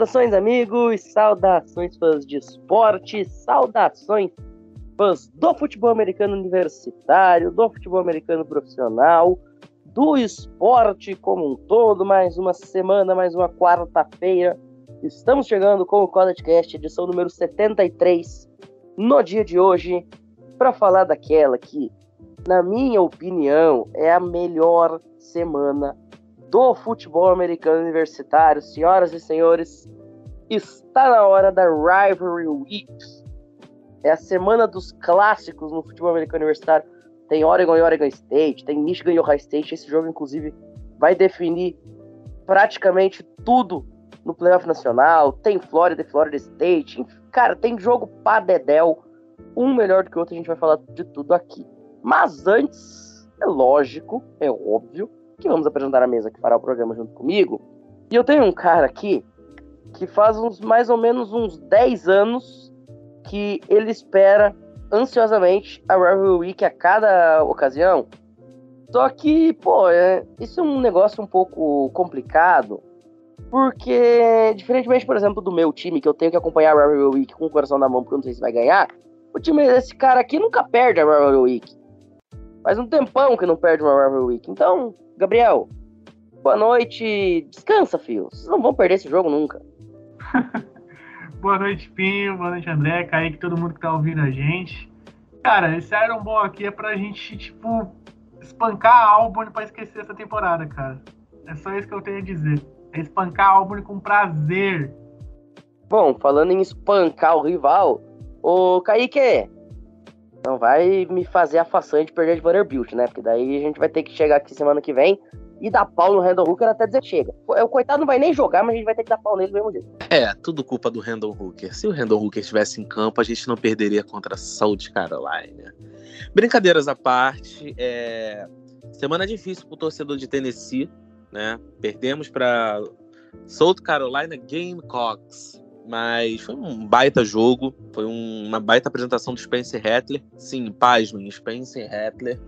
Saudações, amigos, saudações fãs de esporte, saudações fãs do futebol americano universitário, do futebol americano profissional, do esporte como um todo. Mais uma semana, mais uma quarta-feira. Estamos chegando com o College Cast, edição número 73, no dia de hoje, para falar daquela que, na minha opinião, é a melhor semana do futebol americano universitário. Senhoras e senhores, está na hora da Rivalry Week. É a semana dos clássicos no futebol americano universitário. Tem Oregon e Oregon State, tem Michigan e Ohio State. Esse jogo, inclusive, vai definir praticamente tudo no playoff nacional. Tem Florida e Florida State. Cara, tem jogo pra dedéu. Um melhor do que o outro, a gente vai falar de tudo aqui. Mas antes, é lógico, é óbvio, que vamos apresentar a mesa que fará o programa junto comigo. E eu tenho um cara aqui que faz uns mais ou menos uns 10 anos que ele espera ansiosamente a Rivalry Week a cada ocasião. Só que, pô, é, isso é um negócio um pouco complicado, porque, diferentemente, por exemplo, do meu time, que eu tenho que acompanhar a Rivalry Week com o coração na mão, porque eu não sei se vai ganhar, o time desse cara aqui nunca perde a Rivalry Week. Faz um tempão que não perde uma Rivalry Week. Então, Gabriel, boa noite. Descansa, filho. Vocês não vão perder esse jogo nunca. boa noite, Pinho. Boa noite, André. Kaique, todo mundo que tá ouvindo a gente. Cara, esse Iron Ball aqui é pra gente, tipo, espancar a Albany pra esquecer essa temporada, cara. É só isso que eu tenho a dizer. É espancar a Albany com prazer. Bom, falando em espancar o rival, o Kaique, não vai me fazer a façanha de perder de Vanderbilt, né? Porque daí a gente vai ter que chegar aqui semana que vem e dar pau no Randall Hooker até dizer chega. O coitado não vai nem jogar, mas a gente vai ter que dar pau nele mesmo jeito. É, tudo culpa do Randall Hooker. Se o Randall Hooker estivesse em campo, a gente não perderia contra a South Carolina. Brincadeiras à parte, é... semana difícil pro torcedor de Tennessee, né? Perdemos para South Carolina Gamecocks mas foi um baita jogo, foi um, uma baita apresentação do Spencer Rattler. Sim, pasmem, Spencer Rattler.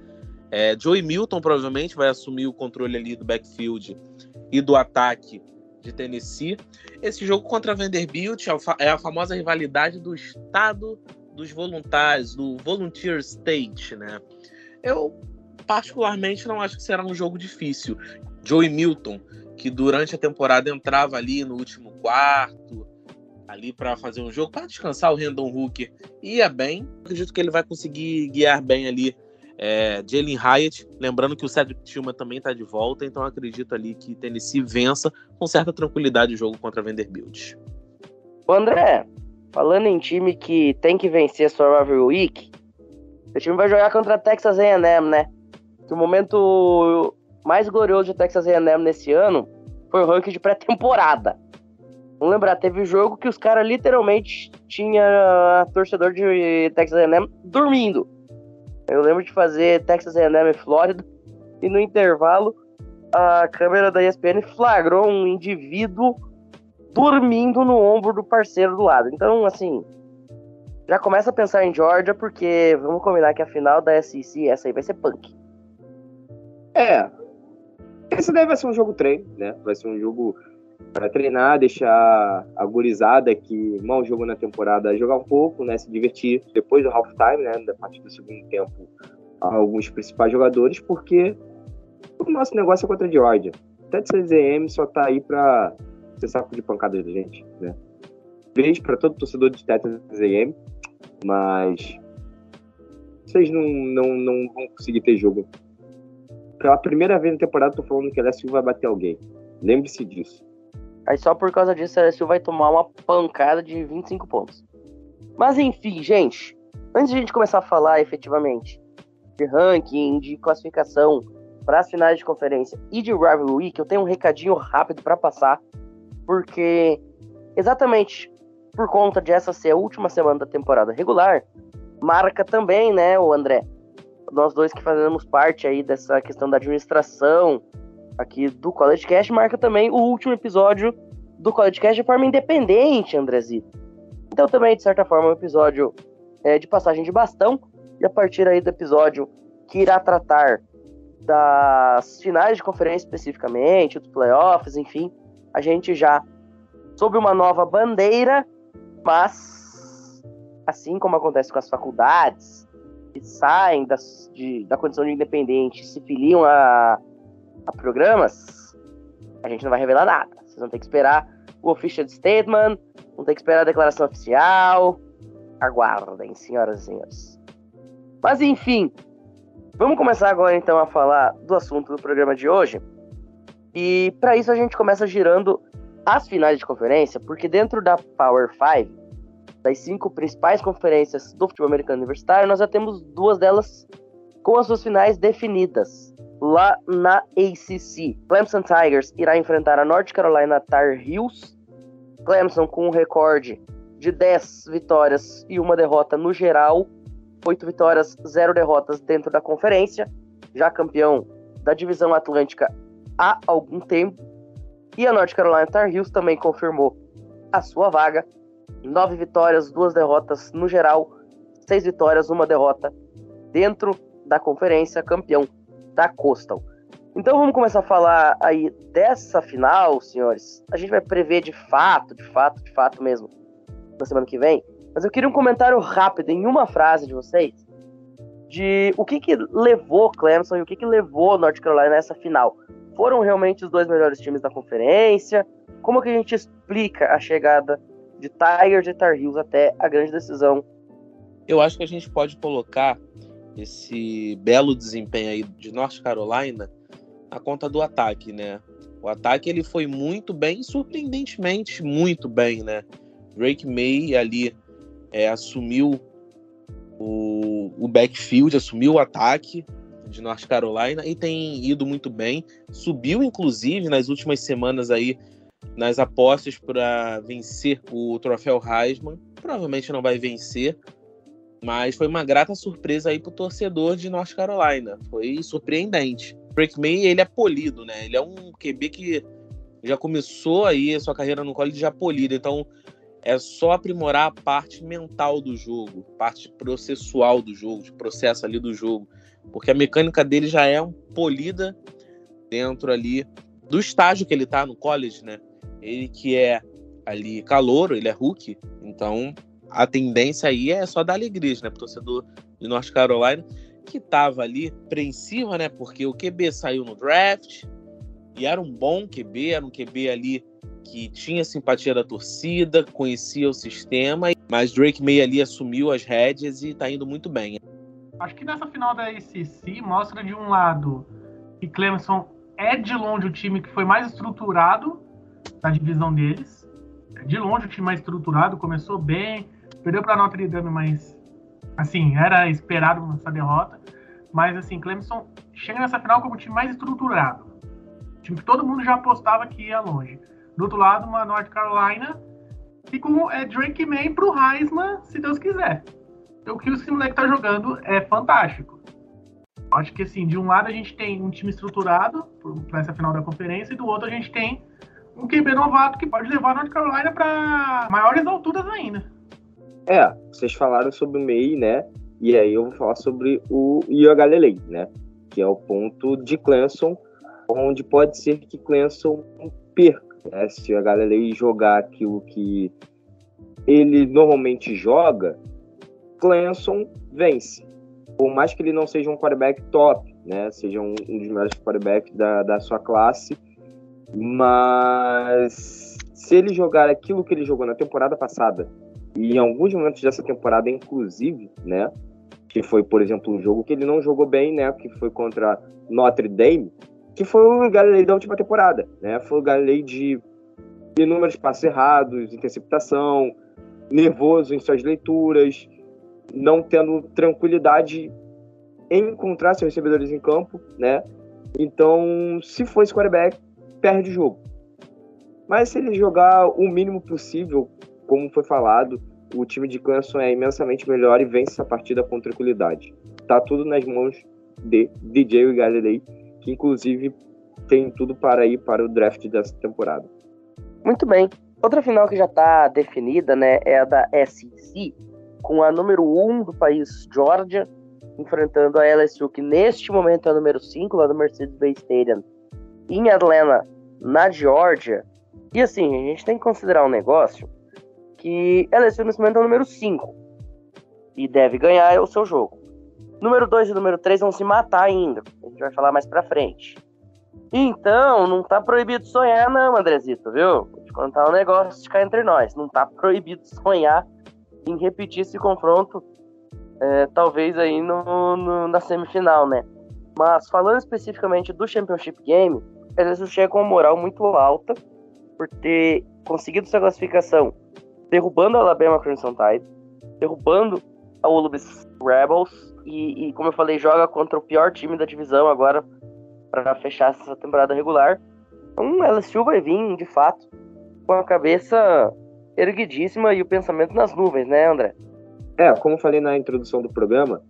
É, Joey Milton provavelmente vai assumir o controle ali do backfield e do ataque de Tennessee. Esse jogo contra Vanderbilt é, é a famosa rivalidade do estado dos voluntários, do Volunteer State, né? Eu particularmente não acho que será um jogo difícil. Joey Milton, que durante a temporada entrava ali no último quarto, ali para fazer um jogo, para descansar o Randon Hooker. Ia bem, acredito que ele vai conseguir guiar bem ali é, Jalen Hyatt. Lembrando que o Cedric Tillman também está de volta, então acredito ali que Tennessee vença com certa tranquilidade o jogo contra Vanderbilt. André, falando em time que tem que vencer a Survivor Week, o time vai jogar contra Texas A&M, né? Que o momento mais glorioso de Texas A&M nesse ano foi o ranking de pré-temporada. Vamos lembrar, teve jogo que os caras literalmente tinha torcedor de Texas A&M dormindo. Eu lembro de fazer Texas A&M e Flórida e no intervalo a câmera da ESPN flagrou um indivíduo dormindo no ombro do parceiro do lado. Então, assim, já começa a pensar em Georgia porque vamos combinar que a final da SEC essa aí vai ser punk. É. Esse deve ser um jogo treino, né? Vai ser um jogo para treinar, deixar a gurizada que mal jogou na temporada jogar um pouco, né, se divertir depois do halftime, né, da partir do segundo tempo, alguns principais jogadores, porque o nosso negócio é contra a Georgia. Até de CZM só tá aí para ser saco de pancada da gente, né. Beijo para todo torcedor de Texas AM, mas vocês não, não, não vão conseguir ter jogo. Pela primeira vez na temporada, tô falando que a LSU vai bater alguém. Lembre-se disso. Aí só por causa disso a LSU vai tomar uma pancada de 25 pontos. Mas enfim, gente, antes de a gente começar a falar efetivamente de ranking, de classificação para as finais de conferência e de Rivalry Week, eu tenho um recadinho rápido para passar, porque exatamente por conta de essa ser a última semana da temporada regular, marca também, né, o André, nós dois que fazemos parte aí dessa questão da administração aqui do College Cast marca também o último episódio do College Cast de forma independente, Andrezito. Então também, de certa forma, é um episódio é, de passagem de bastão, e a partir aí do episódio que irá tratar das finais de conferência especificamente, dos playoffs, enfim, a gente já sob uma nova bandeira, mas assim como acontece com as faculdades que saem das, de, da condição de independente se filiam a, a programas, a gente não vai revelar nada. Vocês vão ter que esperar o official statement, vão ter que esperar a declaração oficial. Aguardem, senhoras e senhores. Mas enfim, vamos começar agora então a falar do assunto do programa de hoje. E para isso a gente começa girando as finais de conferência, porque dentro da Power 5, das cinco principais conferências do futebol americano universitário, nós já temos duas delas com as suas finais definidas. Lá na ACC, Clemson Tigers irá enfrentar a North Carolina Tar Heels. Clemson com um recorde de 10 vitórias e uma derrota no geral, 8 vitórias, 0 derrotas dentro da conferência, já campeão da divisão Atlântica há algum tempo. E a North Carolina Tar Heels também confirmou a sua vaga. Nove vitórias, duas derrotas no geral, seis vitórias, uma derrota dentro da conferência, campeão da Coastal. Então vamos começar a falar aí dessa final, senhores. A gente vai prever de fato, de fato, de fato mesmo, na semana que vem. Mas eu queria um comentário rápido, em uma frase de vocês, de o que que levou Clemson e o que que levou North Carolina nessa final foram realmente os dois melhores times da conferência? Como que a gente explica a chegada de Tigers e Tar Heels até a grande decisão? Eu acho que a gente pode colocar esse belo desempenho aí de North Carolina na conta do ataque, né? O ataque ele foi muito bem, surpreendentemente muito bem, né? Drake May ali é, assumiu o, o backfield, assumiu o ataque, de North Carolina e tem ido muito bem. Subiu, inclusive, nas últimas semanas aí nas apostas para vencer o troféu Heisman. Provavelmente não vai vencer, mas foi uma grata surpresa aí para o torcedor de North Carolina. Foi surpreendente. Drake May, ele é polido, né? Ele é um QB que já começou aí a sua carreira no college já polido, então é só aprimorar a parte mental do jogo, parte processual do jogo, de processo ali do jogo porque a mecânica dele já é um polida dentro ali do estágio que ele tá no college, né? Ele que é ali calouro, ele é Hulk, então a tendência aí é só dar alegria, né, pro torcedor de North Carolina, que tava ali apreensiva, né, porque o QB saiu no draft e era um bom QB, era um QB ali que tinha simpatia da torcida, conhecia o sistema, mas Drake May ali assumiu as rédeas e tá indo muito bem. Acho que nessa final da ACC mostra de um lado que Clemson é de longe o time que foi mais estruturado da divisão deles. É de longe o time mais estruturado, começou bem, perdeu para Notre Dame, mas assim, era esperado essa derrota. Mas assim, Clemson chega nessa final como o time mais estruturado. O time que todo mundo já apostava que ia longe. Do outro lado, uma North Carolina e com é, Drake May pro Heisman, se Deus quiser o que o moleque tá jogando é fantástico. Acho que assim, de um lado a gente tem um time estruturado para essa final da conferência e do outro a gente tem um QB novato que pode levar a North Carolina para maiores alturas ainda. É, vocês falaram sobre o MEI, né? E aí eu vou falar sobre o Io Galilei, né? Que é o ponto de Clemson, onde pode ser que Clemson perca, né? Se o Galilei jogar aquilo que ele normalmente joga, Clemson vence. Por mais que ele não seja um quarterback top, né? Seja um, um dos melhores quarterbacks da, da sua classe, mas se ele jogar aquilo que ele jogou na temporada passada, e em alguns momentos dessa temporada, inclusive, né? Que foi, por exemplo, um jogo que ele não jogou bem, né? Que foi contra Notre Dame, que foi o Galilei da última temporada, né? Foi o Galilei de inúmeros passos errados, interceptação, nervoso em suas leituras, não tendo tranquilidade em encontrar seus recebedores em campo, né? Então, se for esse quarterback, perde o jogo. Mas se ele jogar o mínimo possível, como foi falado, o time de Clemson é imensamente melhor e vence essa partida com tranquilidade. Tá tudo nas mãos de DJ Galilei, que inclusive tem tudo para ir para o draft dessa temporada. Muito bem. Outra final que já está definida, né, é a da SEC, com a número 1 um do país, Georgia, enfrentando a LSU, que neste momento é a número 5 lá do Mercedes-Benz Stadium, em Atlanta, na Georgia. E assim, a gente tem que considerar um negócio que LSU nesse momento é o número 5 e deve ganhar o seu jogo. Número 2 e número 3 vão se matar ainda. A gente vai falar mais pra frente. Então, não tá proibido sonhar, não, Andrezito, viu? Vou te contar um negócio de cá entre nós. Não tá proibido sonhar em repetir esse confronto, é, talvez aí no, no, na semifinal, né? Mas falando especificamente do Championship Game, eles chegam com uma moral muito alta por ter conseguido sua classificação derrubando a Alabama Crimson Tide, derrubando a Wolves Rebels e, e, como eu falei, joga contra o pior time da divisão agora para fechar essa temporada regular. Então, LSU vai vir, de fato, com a cabeça erguidíssima e o pensamento nas nuvens, né, André? É, como eu falei na introdução do programa,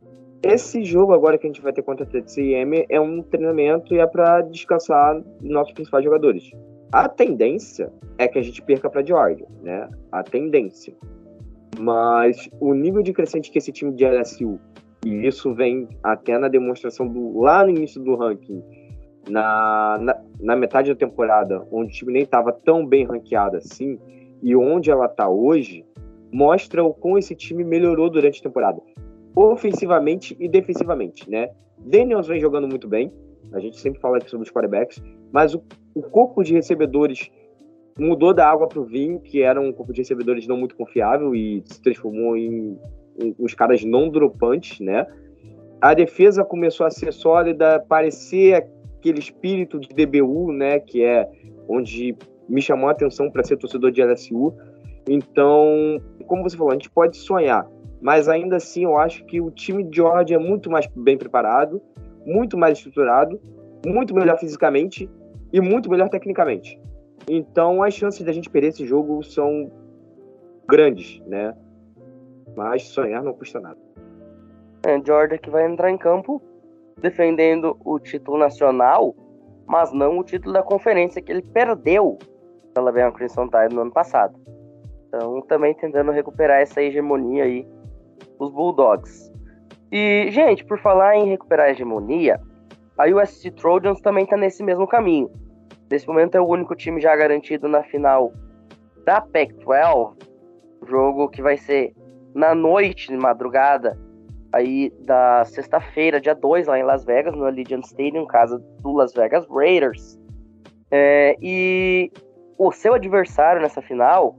esse jogo agora que a gente vai ter contra a TCM é um treinamento e é para descansar nossos principais jogadores. A tendência é que a gente perca para Georgia, né? A tendência. Mas o nível de crescente que esse time de LSU, e isso vem até na demonstração do lá no início do ranking, na, na, na metade da temporada, onde o time nem estava tão bem ranqueado assim, e onde ela está hoje, mostra o como esse time melhorou durante a temporada, ofensivamente e defensivamente, né? Daniels vem jogando muito bem, a gente sempre fala aqui sobre os quarterbacks, mas o, o corpo de recebedores mudou da água para o vinho, que era um corpo de recebedores não muito confiável e se transformou em, uns caras não dropantes, né? A defesa começou a ser sólida, parecer aquele espírito de DBU, né? Que é onde me chamou a atenção para ser torcedor de LSU. Então, como você falou, a gente pode sonhar, mas ainda assim eu acho que o time de Georgia é muito mais bem preparado, muito mais estruturado, muito melhor fisicamente e muito melhor tecnicamente. Então as chances da gente perder esse jogo são grandes, né? Mas sonhar não custa nada. É, Jordan que vai entrar em campo defendendo o título nacional, mas não o título da conferência que ele perdeu pela Alabama Crimson Tide no ano passado. Então também tentando recuperar essa hegemonia aí os Bulldogs. E, gente, por falar em recuperar a hegemonia, a USC Trojans também está nesse mesmo caminho. Nesse momento é o único time já garantido na final da Pac-12, jogo que vai ser na noite, de madrugada, aí da sexta-feira, dia 2, lá em Las Vegas, no Allegiant Stadium, casa do Las Vegas Raiders. É, e o seu adversário nessa final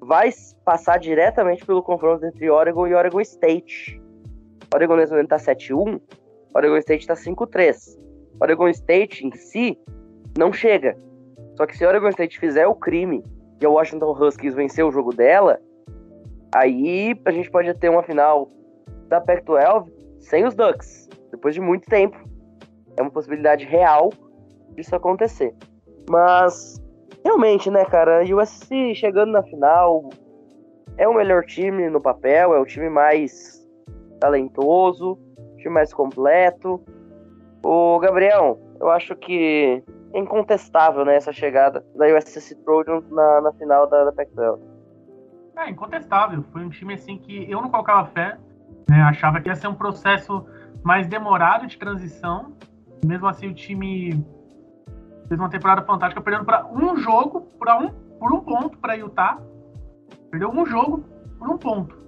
vai passar diretamente pelo confronto entre Oregon e Oregon State. Oregon nesse momento tá 7-1, Oregon State tá 5-3. Oregon State em si não chega. Só que se a Oregon State fizer o crime e o Washington Huskies vencer o jogo dela, aí a gente pode ter uma final da Pac-12 sem os Ducks, depois de muito tempo. É uma possibilidade real disso acontecer. Mas, realmente, né, cara, o USC chegando na final é o melhor time no papel, é o time mais talentoso, o time mais completo. O Gabriel, eu acho que incontestável, né, essa chegada da USC Trojans na, na final da, da Pac-12. É, incontestável. Foi um time assim que eu não colocava fé, né? Achava que ia ser um processo mais demorado de transição. Mesmo assim, o time fez uma temporada fantástica, perdendo para um jogo, para um, por um ponto para Utah. Perdeu um jogo por um ponto.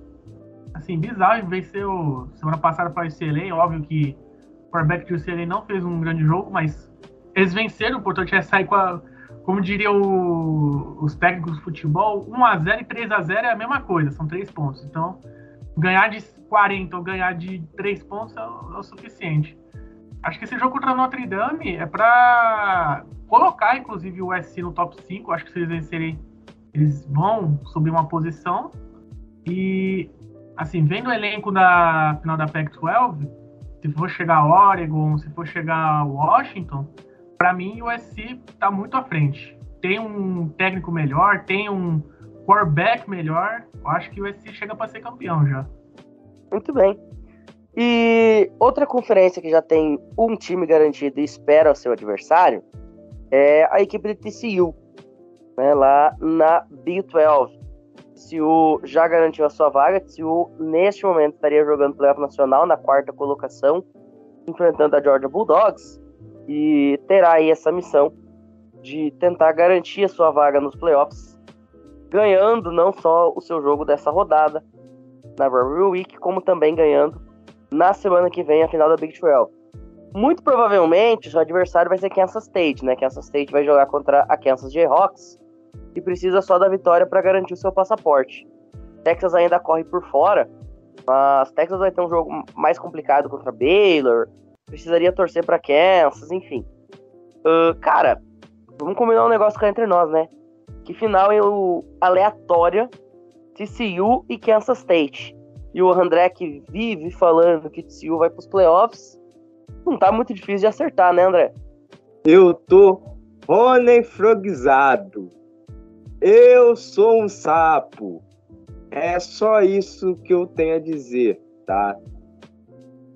Assim, bizarro. Venceu semana passada para o UCLA. Óbvio que o quarterback de UCLA não fez um grande jogo, mas eles venceram, o importante é sair com a. Como diriam os técnicos de futebol, 1x0 e 3x0 é a mesma coisa, são três pontos. Então, ganhar de 40 ou ganhar de 3 pontos é o, é o suficiente. Acho que esse jogo contra Notre Dame é para colocar, inclusive, o SC no top 5. Acho que se eles vencerem, eles vão subir uma posição. E, assim, vendo o elenco da final da Pac-12, se for chegar Oregon, se for chegar Washington, para mim, o SC está muito à frente. Tem um técnico melhor, tem um quarterback melhor. Eu acho que o SC chega para ser campeão já. Muito bem. E outra conferência que já tem um time garantido e espera o seu adversário é a equipe de TCU, né, lá na Big 12. TCU já garantiu a sua vaga. TCU, neste momento, estaria jogando playoff nacional na quarta colocação, enfrentando a Georgia Bulldogs e terá aí essa missão de tentar garantir a sua vaga nos playoffs, ganhando não só o seu jogo dessa rodada na Rivalry Week, como também ganhando na semana que vem a final da Big 12. Muito provavelmente seu adversário vai ser Kansas State, né? Kansas State vai jogar contra a Kansas Jayhawks e precisa só da vitória para garantir o seu passaporte. Texas ainda corre por fora, mas Texas vai ter um jogo mais complicado contra Baylor, precisaria torcer para Kansas, enfim. Uh, cara, vamos combinar um negócio cá entre nós, né? Que final é o aleatória TCU e Kansas State. E o André que vive falando que TCU vai para os playoffs, não tá muito difícil de acertar, né, André? Eu tô honeyfrogizado. Eu sou um sapo. É só isso que eu tenho a dizer, tá?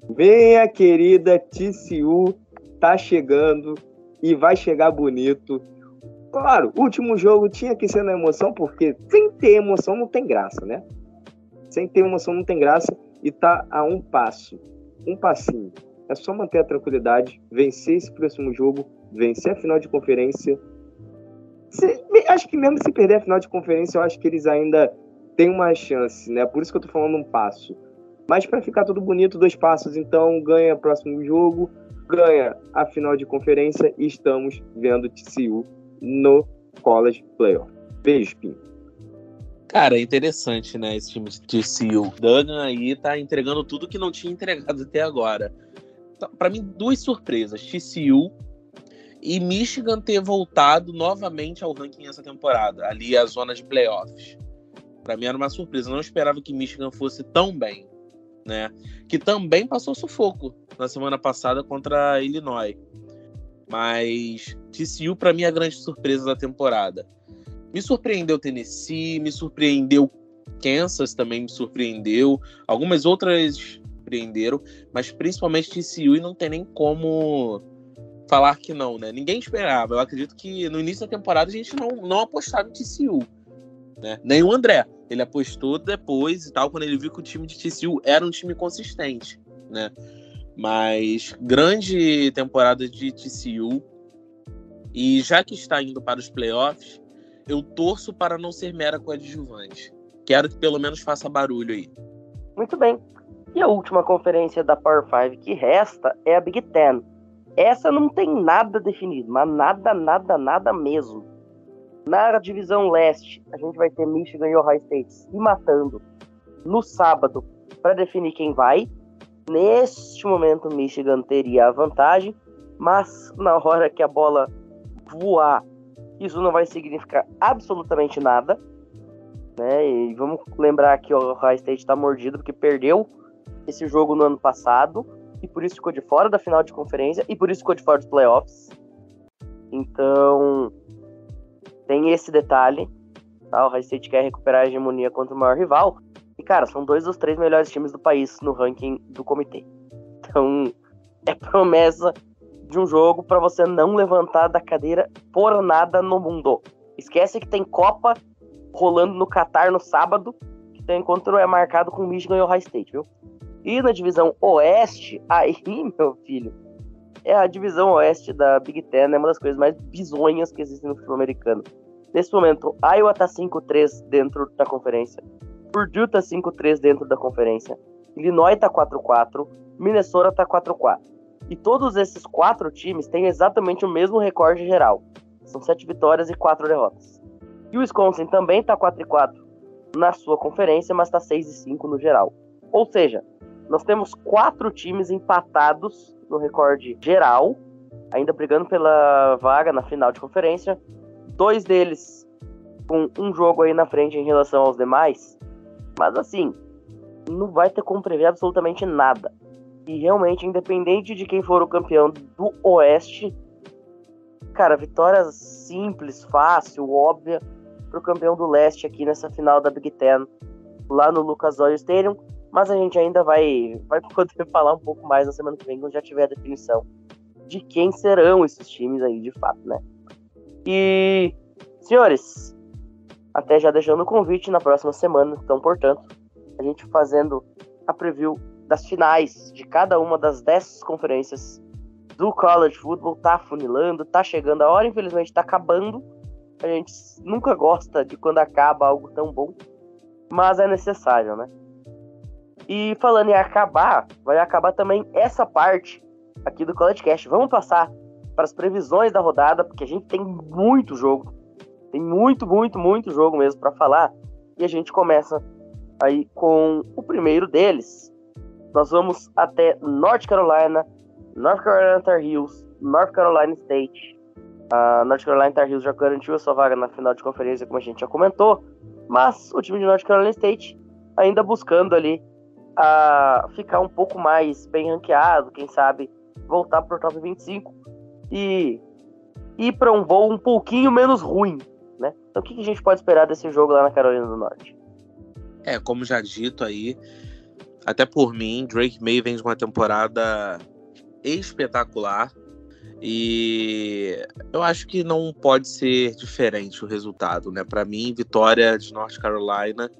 Minha querida TCU tá chegando e vai chegar bonito. Claro, último jogo tinha que ser na emoção, porque sem ter emoção não tem graça, né? Sem ter emoção não tem graça e tá a um passo, um passinho. É só manter a tranquilidade, vencer esse próximo jogo, vencer a final de conferência. Se, acho que mesmo se perder a final de conferência, eu acho que eles ainda têm uma chance, né? Por isso que eu tô falando um passo. Mas para ficar tudo bonito, dois passos, então ganha o próximo jogo, ganha a final de conferência e estamos vendo TCU no College Playoff. Beijo, Pinho. Cara, é interessante, né? Esse time de TCU. Duggan aí tá entregando tudo que não tinha entregado até agora. Tá, Para mim, duas surpresas: TCU e Michigan ter voltado novamente ao ranking essa temporada, ali a zona de playoffs. Para mim era uma surpresa. Não esperava que Michigan fosse tão bem né? Que também passou sufoco na semana passada contra Illinois. Mas TCU para mim é a grande surpresa da temporada. Me surpreendeu Tennessee, me surpreendeu Kansas também me surpreendeu, algumas outras surpreenderam, mas principalmente TCU e não tem nem como falar que não, né? Ninguém esperava. Eu acredito que no início da temporada a gente não, não apostava em TCU, né? Nem o André. Ele apostou depois e tal, quando ele viu que o time de TCU era um time consistente, né? Mas grande temporada de TCU. E já que está indo para os playoffs, eu torço para não ser mera coadjuvante. Quero que pelo menos faça barulho aí. Muito bem. E a última conferência da Power 5 que resta é a Big Ten. Essa não tem nada definido, mas nada, nada, nada mesmo. Na divisão leste, a gente vai ter Michigan e Ohio State se matando no sábado para definir quem vai. Neste momento, Michigan teria a vantagem, mas na hora que a bola voar, isso não vai significar absolutamente nada. Né? E vamos lembrar que o Ohio State está mordido porque perdeu esse jogo no ano passado e por isso ficou de fora da final de conferência e por isso ficou de fora dos playoffs. Então, tem esse detalhe. Tá? O High State quer recuperar a hegemonia contra o maior rival. E, cara, são dois dos três melhores times do país no ranking do comitê. Então, é promessa de um jogo para você não levantar da cadeira por nada no mundo. Esquece que tem Copa rolando no Catar no sábado, que tem encontro é marcado com Michigan e Ohio State, viu? E na divisão Oeste, aí, meu filho, é a divisão oeste da Big Ten, é uma das coisas mais bizonhas que existem no futebol americano. Nesse momento, Iowa tá 5-3 dentro da conferência, Purdue tá 5-3 dentro da conferência, Illinois tá 4-4, Minnesota tá 4-4. E todos esses quatro times têm exatamente o mesmo recorde geral. São sete vitórias e quatro derrotas. E o Wisconsin também tá 4-4 na sua conferência, mas tá 6-5 no geral. Ou seja, nós temos quatro times empatados no recorde geral, ainda brigando pela vaga na final de conferência. Dois deles com um jogo aí na frente em relação aos demais. Mas assim, não vai ter como prever absolutamente nada. E realmente, independente de quem for o campeão do Oeste, cara, vitória simples, fácil, óbvia pro campeão do Leste aqui nessa final da Big Ten, lá no Lucas Oil Stadium. Mas a gente ainda vai, vai poder falar um pouco mais na semana que vem, quando já tiver a definição de quem serão esses times aí, de fato, né? E, senhores, até já deixando o convite na próxima semana, então, portanto, a gente fazendo a preview das finais de cada uma das 10 conferências do college football tá funilando, tá chegando a hora, infelizmente tá acabando. A gente nunca gosta de quando acaba algo tão bom, mas é necessário, né? E falando em acabar, vai acabar também essa parte aqui do College Cast. Vamos passar para as previsões da rodada, porque a gente tem muito jogo. Tem muito, muito, muito jogo mesmo para falar. E a gente começa aí com o primeiro deles. Nós vamos até North Carolina, North Carolina Tar Heels, North Carolina State. A North Carolina Tar Heels já garantiu a sua vaga na final de conferência, como a gente já comentou. Mas o time de North Carolina State ainda buscando ali a ficar um pouco mais bem ranqueado, quem sabe voltar para o top 25 e ir para um voo um pouquinho menos ruim, né? Então o que, que a gente pode esperar desse jogo lá na Carolina do Norte? É, como já dito aí, até por mim, Drake May vem de uma temporada espetacular e eu acho que não pode ser diferente o resultado, né? Para mim, vitória de North Carolina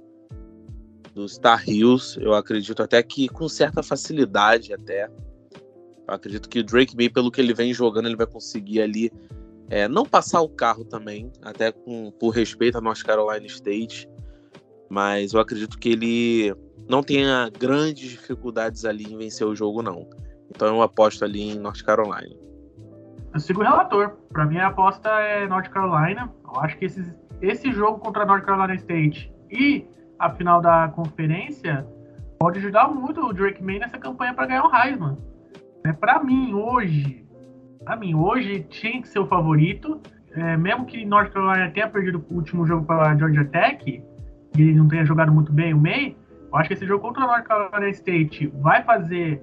dos Star Hills, eu acredito até que com certa facilidade até. Eu acredito que o Drake May, pelo que ele vem jogando, ele vai conseguir ali é, não passar o carro também, até com, por respeito a North Carolina State. Mas eu acredito que ele não tenha grandes dificuldades ali em vencer o jogo, não. Então eu aposto ali em North Carolina. Eu sigo o relator. Para mim a aposta é North Carolina. Eu acho que esses, esse jogo contra North Carolina State e a final da conferência pode ajudar muito o Drake May nessa campanha para ganhar o Heisman. É, para mim, hoje, para mim, hoje tinha que ser o favorito. É, mesmo que North Carolina tenha perdido o último jogo para Georgia Tech, e ele não tenha jogado muito bem o May, eu acho que esse jogo contra o North Carolina State vai fazer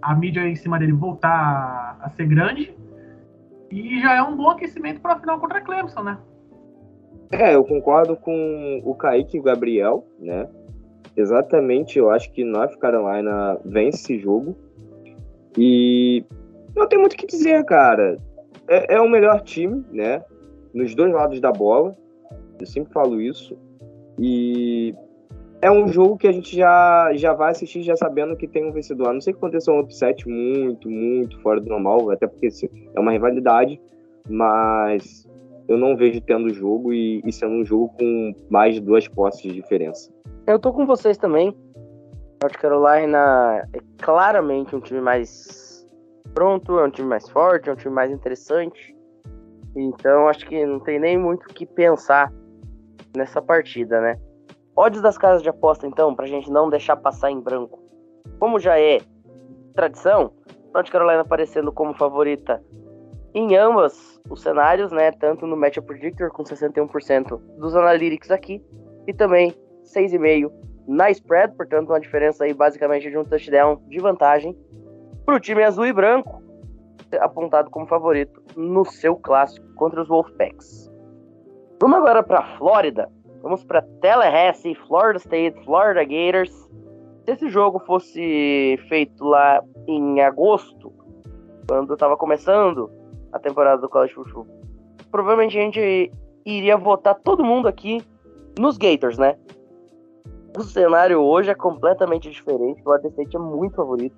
a mídia em cima dele voltar a ser grande. E já é um bom aquecimento para a final contra a Clemson, né? É, eu concordo com o Kaique e o Gabriel, né? Exatamente, eu acho que North Carolina vence esse jogo. E não tem muito o que dizer, cara. É, é o melhor time, né? Nos dois lados da bola. Eu sempre falo isso. E é um jogo que a gente já, já vai assistir já sabendo que tem um vencedor. A não sei que aconteça um upset muito, muito fora do normal, até porque é uma rivalidade, mas eu não vejo tendo jogo e, e sendo um jogo com mais de duas posses de diferença. Eu tô com vocês também. North Carolina é claramente um time mais pronto, é um time mais forte, é um time mais interessante. Então acho que não tem nem muito o que pensar nessa partida, né? Odds das casas de aposta, então, pra gente não deixar passar em branco. Como já é tradição, North Carolina aparecendo como favorita em ambas os cenários, né? Tanto no Matchup Predictor com 61% dos analytics aqui e também 6,5 na spread, portanto uma diferença aí basicamente de um touchdown de vantagem para o time azul e branco, apontado como favorito no seu clássico contra os Wolfpacks. Vamos agora para a Flórida. Vamos para Tallahassee, Florida State, Florida Gators. Se esse jogo fosse feito lá em agosto, quando estava começando a temporada do College Football, provavelmente a gente iria votar todo mundo aqui nos Gators, né? O cenário hoje é completamente diferente. O Florida State é muito favorito.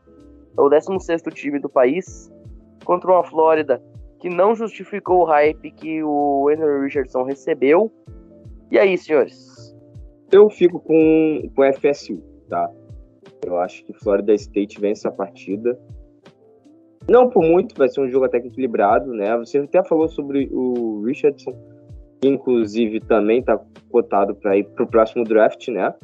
É o 16 time do país contra uma Flórida que não justificou o hype que o Andrew Richardson recebeu. E aí, senhores? Eu fico com, com FSU, tá? Eu acho que Florida State vence a partida. Não por muito, vai ser um jogo até equilibrado, né? Você até falou sobre o Richardson, que inclusive também está cotado para ir para o próximo draft, né?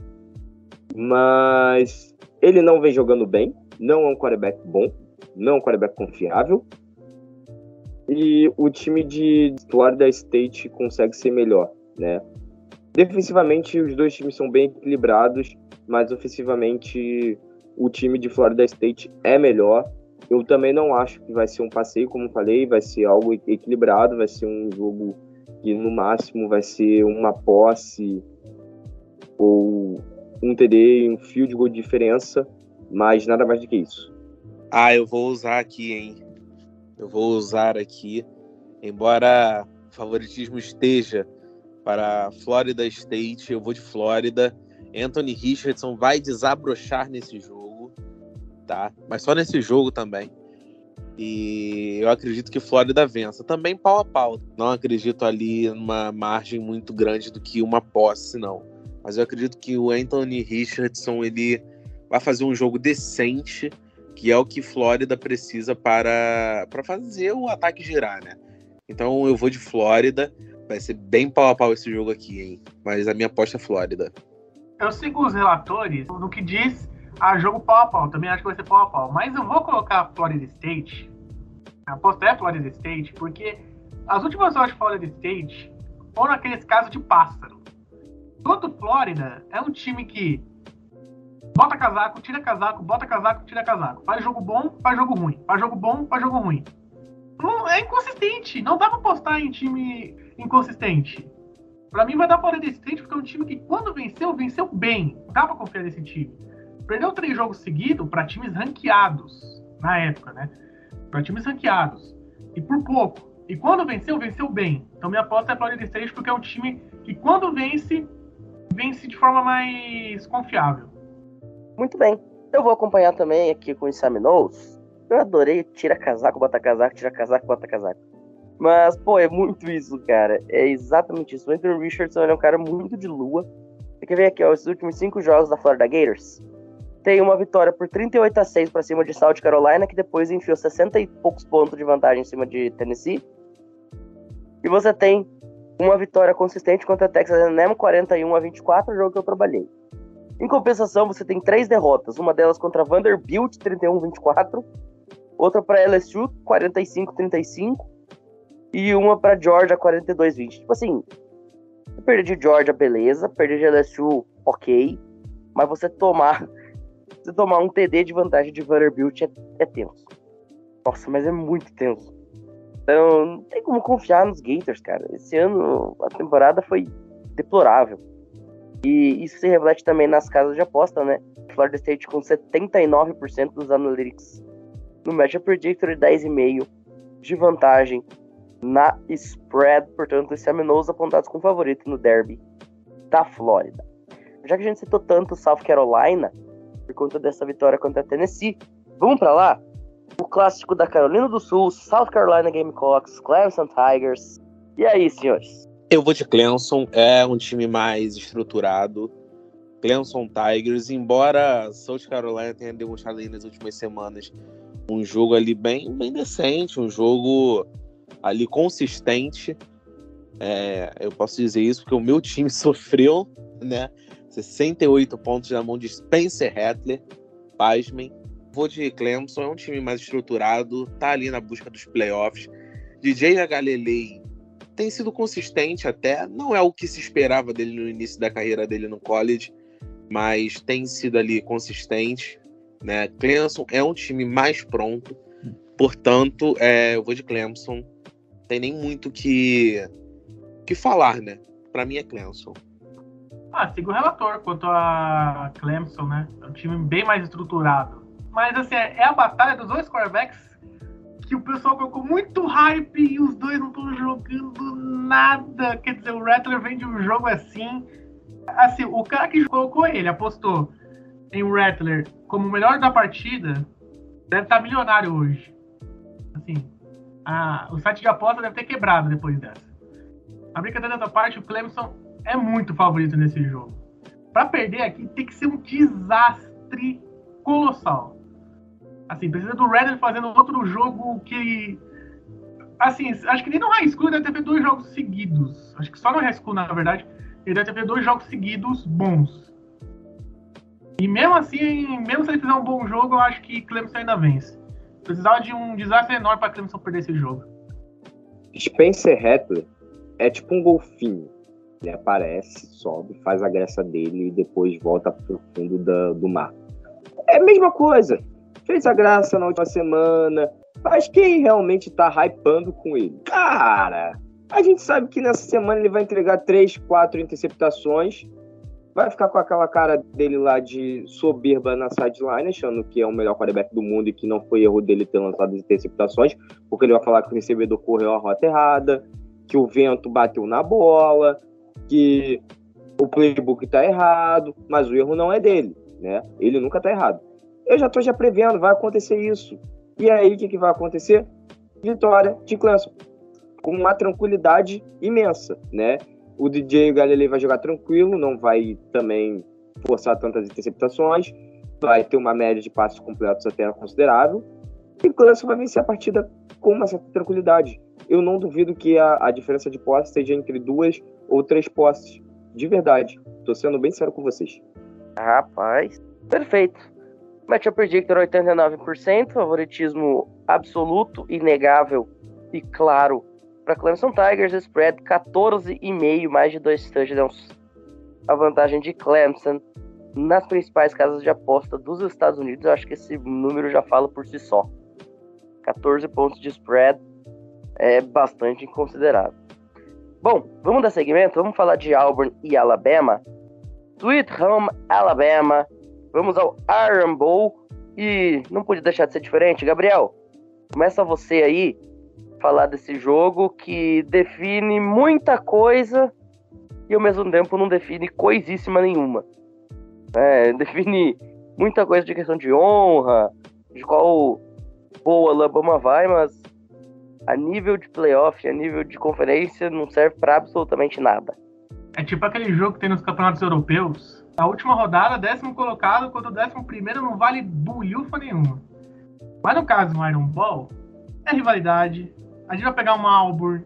Mas ele não vem jogando bem, não é um quarterback bom, não é um quarterback confiável. E o time de Florida State consegue ser melhor, né? Defensivamente, os dois times são bem equilibrados, mas ofensivamente, o time de Florida State é melhor. Eu também não acho que vai ser um passeio, como falei, vai ser algo equilibrado, vai ser um jogo que no máximo vai ser uma posse ou um TD um fio de gol de diferença, mas nada mais do que isso. Ah, eu vou usar aqui, hein? Eu vou usar aqui, embora o favoritismo esteja para Florida State, eu vou de Flórida. Anthony Richardson vai desabrochar nesse jogo, tá? Mas só nesse jogo também. E eu acredito que Flórida vença. Também pau a pau. Não acredito ali numa margem muito grande do que uma posse, não. Mas eu acredito que o Anthony Richardson ele vai fazer um jogo decente, que é o que Flórida precisa para, para fazer o ataque girar, né? Então eu vou de Flórida. Vai ser bem pau a pau esse jogo aqui, hein? Mas a minha aposta é Flórida. Eu sigo os relatores no que diz a jogo pau a pau. Também acho que vai ser pau a pau. Mas eu vou colocar Florida State. A aposta é Florida State, porque as últimas horas de Florida State foram aqueles casos de pássaro. Todo Flórida é um time que bota casaco, tira casaco, bota casaco, tira casaco. Faz jogo bom, faz jogo ruim. Faz jogo bom, faz jogo ruim. É inconsistente. Não dá pra apostar em time inconsistente. Pra mim vai dar Florida State porque é um time que quando venceu, venceu bem. Dá pra confiar nesse time. Perdeu três jogos seguidos para times ranqueados na época, né? Para times ranqueados. E por pouco. E quando venceu, venceu bem. Então minha aposta é Florida State porque é um time que quando vence, vence de forma mais confiável. Muito bem. Eu vou acompanhar também aqui com o Knows. Eu adorei tira casaco, bota casaco, tira casaco, bota casaco. Mas, pô, é muito isso, cara. É exatamente isso. O Anthony Richardson é um cara muito de lua. Você quer ver aqui, ó, os últimos cinco jogos da Florida Gators? Tem uma vitória por 38 a 6 para cima de South Carolina, que depois enfiou 60 e poucos pontos de vantagem em cima de Tennessee. E você tem uma vitória consistente contra a Texas A&M, 41 a 24, jogo que eu trabalhei. Em compensação, você tem três derrotas, uma delas contra Vanderbilt, 31 a 24, outra para LSU, 45 a 35, e uma para Georgia, 42 a 20. Tipo assim, perder de Georgia, beleza, perder de LSU, ok, mas você tomar você tomar um TD de vantagem de Vanderbilt é, é tenso. Nossa, mas é muito tenso. Então, não tem como confiar nos Gators, cara. Esse ano a temporada foi deplorável. E isso se reflete também nas casas de aposta, né? Florida State com 79% dos analytics no Matchup Predictor e 10,5% de vantagem na spread. Portanto, esse Seminoles apontados como favorito no derby da Flórida. Já que a gente citou tanto South Carolina, por conta dessa vitória contra a Tennessee. Vamos para lá? O clássico da Carolina do Sul, South Carolina Gamecocks, Clemson Tigers. E aí, senhores? Eu vou de Clemson, é um time mais estruturado. Clemson Tigers, embora South Carolina tenha demonstrado aí nas últimas semanas um jogo ali bem, bem decente, um jogo ali consistente. É, eu posso dizer isso porque o meu time sofreu, né? 68 pontos na mão de Spencer Rattler. Pasmem. Vou de Clemson, é um time mais estruturado, tá ali na busca dos playoffs. DJ Agalelei tem sido consistente até, não é o que se esperava dele no início da carreira dele no college, mas tem sido ali consistente. Né? Clemson é um time mais pronto, portanto, é, eu vou de Clemson. Tem nem muito que que falar, né? Para mim é Clemson. Ah, sigo o relator quanto a Clemson, né? É um time bem mais estruturado. Mas, assim, é a batalha dos dois quarterbacks que o pessoal colocou muito hype e os dois não estão jogando nada. Quer dizer, o Rattler vem de um jogo assim. Assim, o cara que colocou ele, apostou em Rattler como o melhor da partida, deve estar milionário hoje. Assim, a, o site de aposta deve ter quebrado depois dessa. A brincadeira dessa parte, o Clemson é muito favorito nesse jogo. Para perder aqui tem que ser um desastre colossal. Assim, precisa do Redden fazendo outro jogo que. Assim, acho que nem no High School ele deve ter dois jogos seguidos. Acho que só no High School, na verdade, ele deve ter dois jogos seguidos bons. E mesmo assim, mesmo se ele fizer um bom jogo, eu acho que Clemson ainda vence. Precisava de um desastre enorme para Clemson perder esse jogo. Spencer Rattler é tipo um golfinho. Ele aparece, sobe, faz a graça dele e depois volta pro fundo da, do mar. É a mesma coisa. Fez a graça na última semana. Mas quem realmente tá hypando com ele? Cara, a gente sabe que nessa semana ele vai entregar três, quatro interceptações. Vai ficar com aquela cara dele lá de soberba na sideline, achando que é o melhor quarterback do mundo e que não foi erro dele ter lançado as interceptações, porque ele vai falar que o recebedor correu a rota errada, que o vento bateu na bola, que o playbook está errado, mas o erro não é dele, né? Ele nunca está errado. Eu já estou já prevendo, vai acontecer isso. E aí, o que, que vai acontecer? Vitória de Clemson. Com uma tranquilidade imensa, né? O DJ Galilei vai jogar tranquilo, não vai também forçar tantas interceptações, vai ter uma média de passes completos até considerável. E o Clemson vai vencer a partida com uma certa tranquilidade. Eu não duvido que a, a diferença de posse seja entre duas ou três posses. De verdade. Tô sendo bem sério com vocês. Rapaz, perfeito. Matchup Predictor 89%, favoritismo absoluto, inegável e claro para Clemson Tigers, spread 14,5, mais de dois touchdowns. A vantagem de Clemson nas principais casas de aposta dos Estados Unidos, eu acho que esse número já fala por si só. 14 pontos de spread é bastante considerável. Bom, vamos dar segmento, vamos falar de Auburn e Alabama. Sweet Home Alabama. Vamos ao Iron Bowl e não podia deixar de ser diferente, Gabriel. Começa você aí falar desse jogo que define muita coisa e ao mesmo tempo não define coisíssima nenhuma. É, define muita coisa de questão de honra, de qual boa Alabama vai, mas a nível de playoff, a nível de conferência, não serve para absolutamente nada. É tipo aquele jogo que tem nos campeonatos europeus. A última rodada, décimo colocado, quando o décimo primeiro não vale bulhufa nenhuma. Mas no caso do Iron Ball, é rivalidade, a gente vai pegar uma Auburn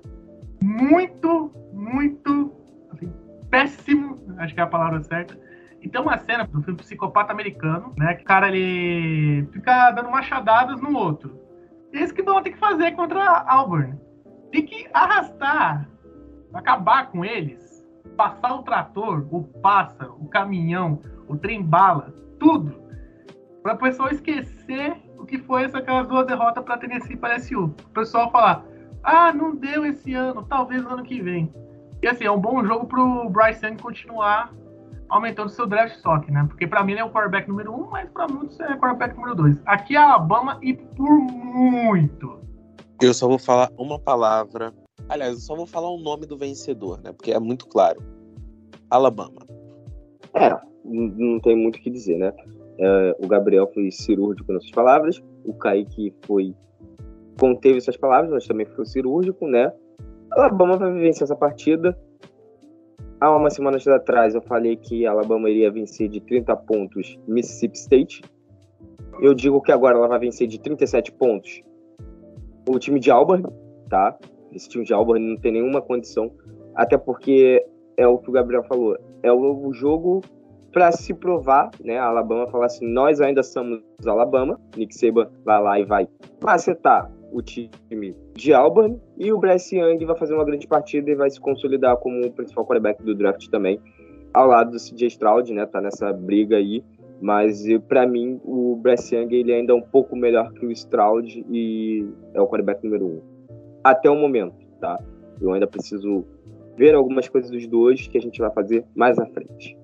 muito, muito assim, péssimo, acho que é a palavra certa. E tem uma cena do filme Psicopata Americano, né? Que o cara ele fica dando machadadas no outro. E é isso que vão ter que fazer contra a Auburn. Tem que arrastar, acabar com eles, passar o trator, o pássaro, o caminhão, o trem-bala, tudo. Para o pessoal esquecer o que foi aquelas duas derrotas para Tennessee e para LSU. O pessoal falar, ah, não deu esse ano, talvez ano que vem. E assim, é um bom jogo pro Bryce Young continuar aumentando seu draft stock, né? Porque para mim ele é o quarterback número um, mas para muitos é o quarterback número dois. Aqui é Alabama e por muito. Eu só vou falar uma palavra. Aliás, eu só vou falar o nome do vencedor, né? Porque é muito claro. Alabama. É, não tem muito o que dizer, né? É, o Gabriel foi cirúrgico nas suas palavras, o Kaique foi conteve essas palavras, mas também foi cirúrgico, né? Alabama vai vencer essa partida. Há uma semana atrás eu falei que Alabama iria vencer de 30 pontos Mississippi State. Eu digo que agora ela vai vencer de 37 pontos o time de Auburn, tá? Esse time de Auburn não tem nenhuma condição, até porque é o que o Gabriel falou, é o jogo para se provar, né? A Alabama falar assim, nós ainda somos Alabama. Nick Saban vai lá e vai macetar o time de Auburn e o Bryce Young vai fazer uma grande partida e vai se consolidar como o principal quarterback do draft também, ao lado do CJ Stroud, né? Tá nessa briga aí, mas para mim o Bryce Young ele ainda é um pouco melhor que o Stroud e é o quarterback número um até o momento, tá? Eu ainda preciso ver algumas coisas dos dois que a gente vai fazer mais à frente.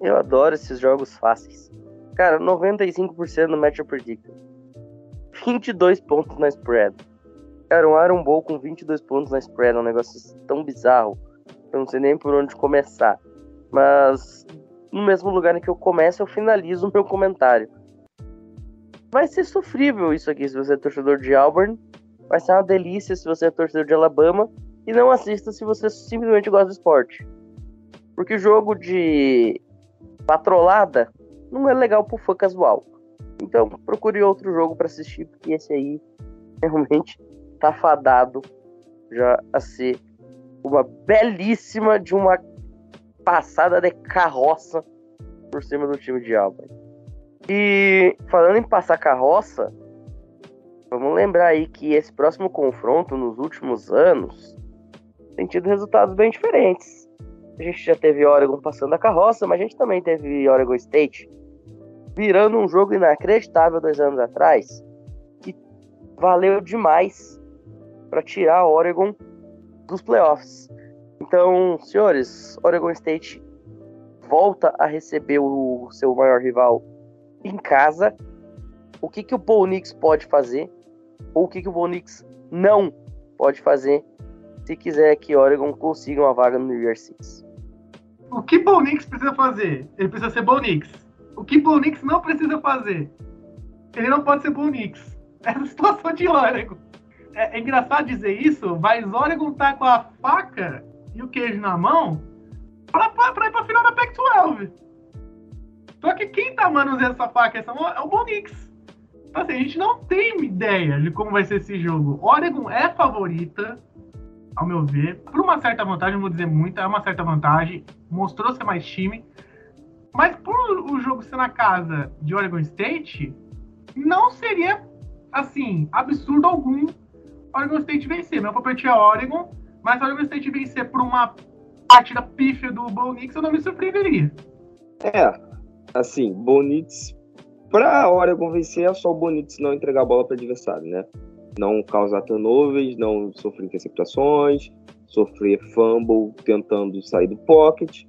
Eu adoro esses jogos fáceis. Cara, 95% no Match Predictor. 22 pontos na spread. Cara, um Iron Bowl com 22 pontos na spread é um negócio tão bizarro. Eu não sei nem por onde começar. Mas no mesmo lugar em que eu começo, eu finalizo o meu comentário. Vai ser sofrível isso aqui se você é torcedor de Auburn. Vai ser uma delícia se você é torcedor de Alabama. E não assista se você simplesmente gosta do esporte. Porque jogo de patrolada não é legal pro fã casual. Então procure outro jogo para assistir, porque esse aí realmente tá fadado já a ser uma belíssima de uma passada de carroça por cima do time de Alba. E falando em passar carroça, vamos lembrar aí que esse próximo confronto nos últimos anos tem tido resultados bem diferentes. A gente já teve Oregon passando a carroça, mas a gente também teve Oregon State virando um jogo inacreditável dois anos atrás, que valeu demais para tirar Oregon dos playoffs. Então, senhores, Oregon State volta a receber o seu maior rival em casa. O que, que o Bo Nix pode fazer? Ou o que, que o Bo Nix não pode fazer se quiser que Oregon consiga uma vaga no New Year Six? O que Bo Nix precisa fazer? Ele precisa ser Bo Nix. O que Bo Nix não precisa fazer? Ele não pode ser Bo Nix. essa situação de Oregon. É, é engraçado dizer isso, mas Oregon tá com a faca e o queijo na mão pra, pra, pra ir pra final da Pac-12. Só que quem tá manuseando essa faca essa mão é o Bonix. Então, assim, a gente não tem ideia de como vai ser esse jogo. Oregon é favorita, ao meu ver, por uma certa vantagem, não vou dizer muita, é uma certa vantagem. Mostrou ser mais time. Mas por o jogo ser na casa de Oregon State, não seria, assim, absurdo algum Oregon State vencer. Meu palpite é Oregon, mas Oregon State vencer por uma partida pífia do Bo Nix, eu não me surpreenderia. É, assim, Bonix para Oregon vencer é só o Bonitz não entregar a bola para adversário, né? Não causar turnovers, não sofrer interceptações, sofrer fumble tentando sair do pocket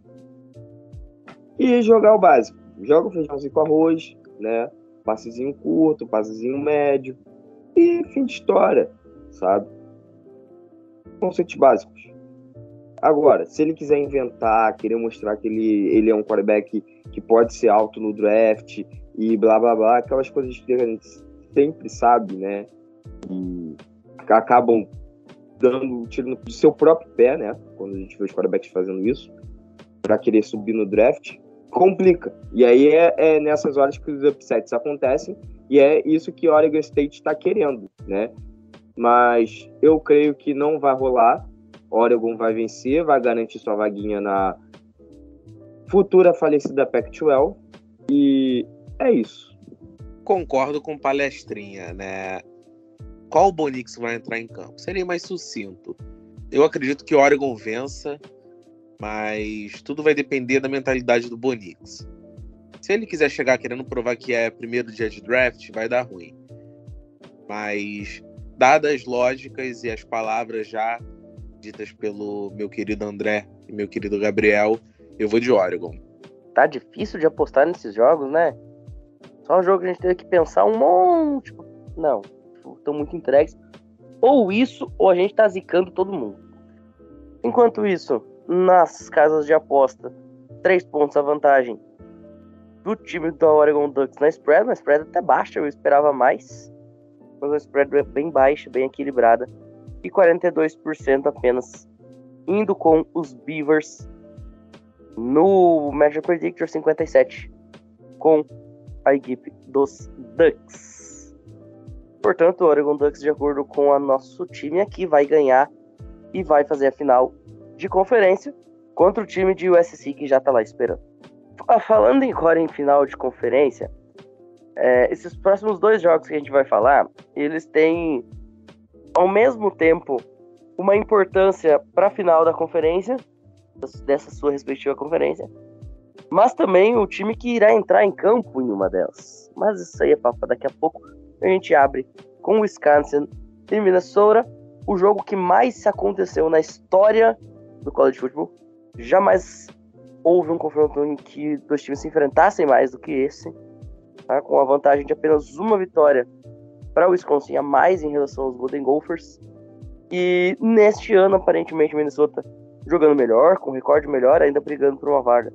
e jogar o básico. Joga o feijãozinho com arroz, né? Passezinho curto, passezinho médio e fim de história, sabe? Conceitos básicos. Agora, se ele quiser inventar, querer mostrar que ele, ele é um quarterback que pode ser alto no draft e blá blá blá, aquelas coisas que a gente sempre sabe, né? E acabam dando tiro do seu próprio pé, né? Quando a gente vê os quarterbacks fazendo isso, para querer subir no draft, complica. E aí é, é, nessas horas que os upsets acontecem, e é isso que Oregon State está querendo, né? Mas eu creio que não vai rolar. Oregon vai vencer, vai garantir sua vaguinha na futura falecida Pac-12. E é isso. Concordo com palestrinha, né? Qual Bonix vai entrar em campo? Seria mais sucinto. Eu acredito que Oregon vença, mas tudo vai depender da mentalidade do Bonix. Se ele quiser chegar querendo provar que é primeiro dia de draft, vai dar ruim. Mas, dadas as lógicas e as palavras já ditas pelo meu querido André e meu querido Gabriel, eu vou de Oregon. Tá difícil de apostar nesses jogos, né? Só um jogo que a gente teve que pensar um monte. Não, estão muito entregues. Ou isso, ou a gente tá zicando todo mundo. Enquanto isso, nas casas de aposta, três pontos a vantagem do time do Oregon Ducks na spread. Na spread até baixa, eu esperava mais. Mas a spread é bem baixa, bem equilibrada. E 42% apenas indo com os Beavers no Magic Predictor 57 com a equipe dos Ducks. Portanto, o Oregon Ducks, de acordo com o nosso time aqui, vai ganhar e vai fazer a final de conferência contra o time de USC que já está lá esperando. Falando agora em final de conferência, é, esses próximos dois jogos que a gente vai falar, eles têm ao mesmo tempo uma importância para a final da conferência, dessa sua respectiva conferência, mas também o time que irá entrar em campo em uma delas. Mas isso aí é papo daqui a pouco. A gente abre com Wisconsin e Minnesota, o jogo que mais se aconteceu na história do college football. Jamais houve um confronto em que dois times se enfrentassem mais do que esse, tá? com a vantagem de apenas uma vitória para o Wisconsin a mais em relação aos Golden Gophers. E neste ano, aparentemente, Minnesota jogando melhor, com recorde melhor, ainda brigando por uma vaga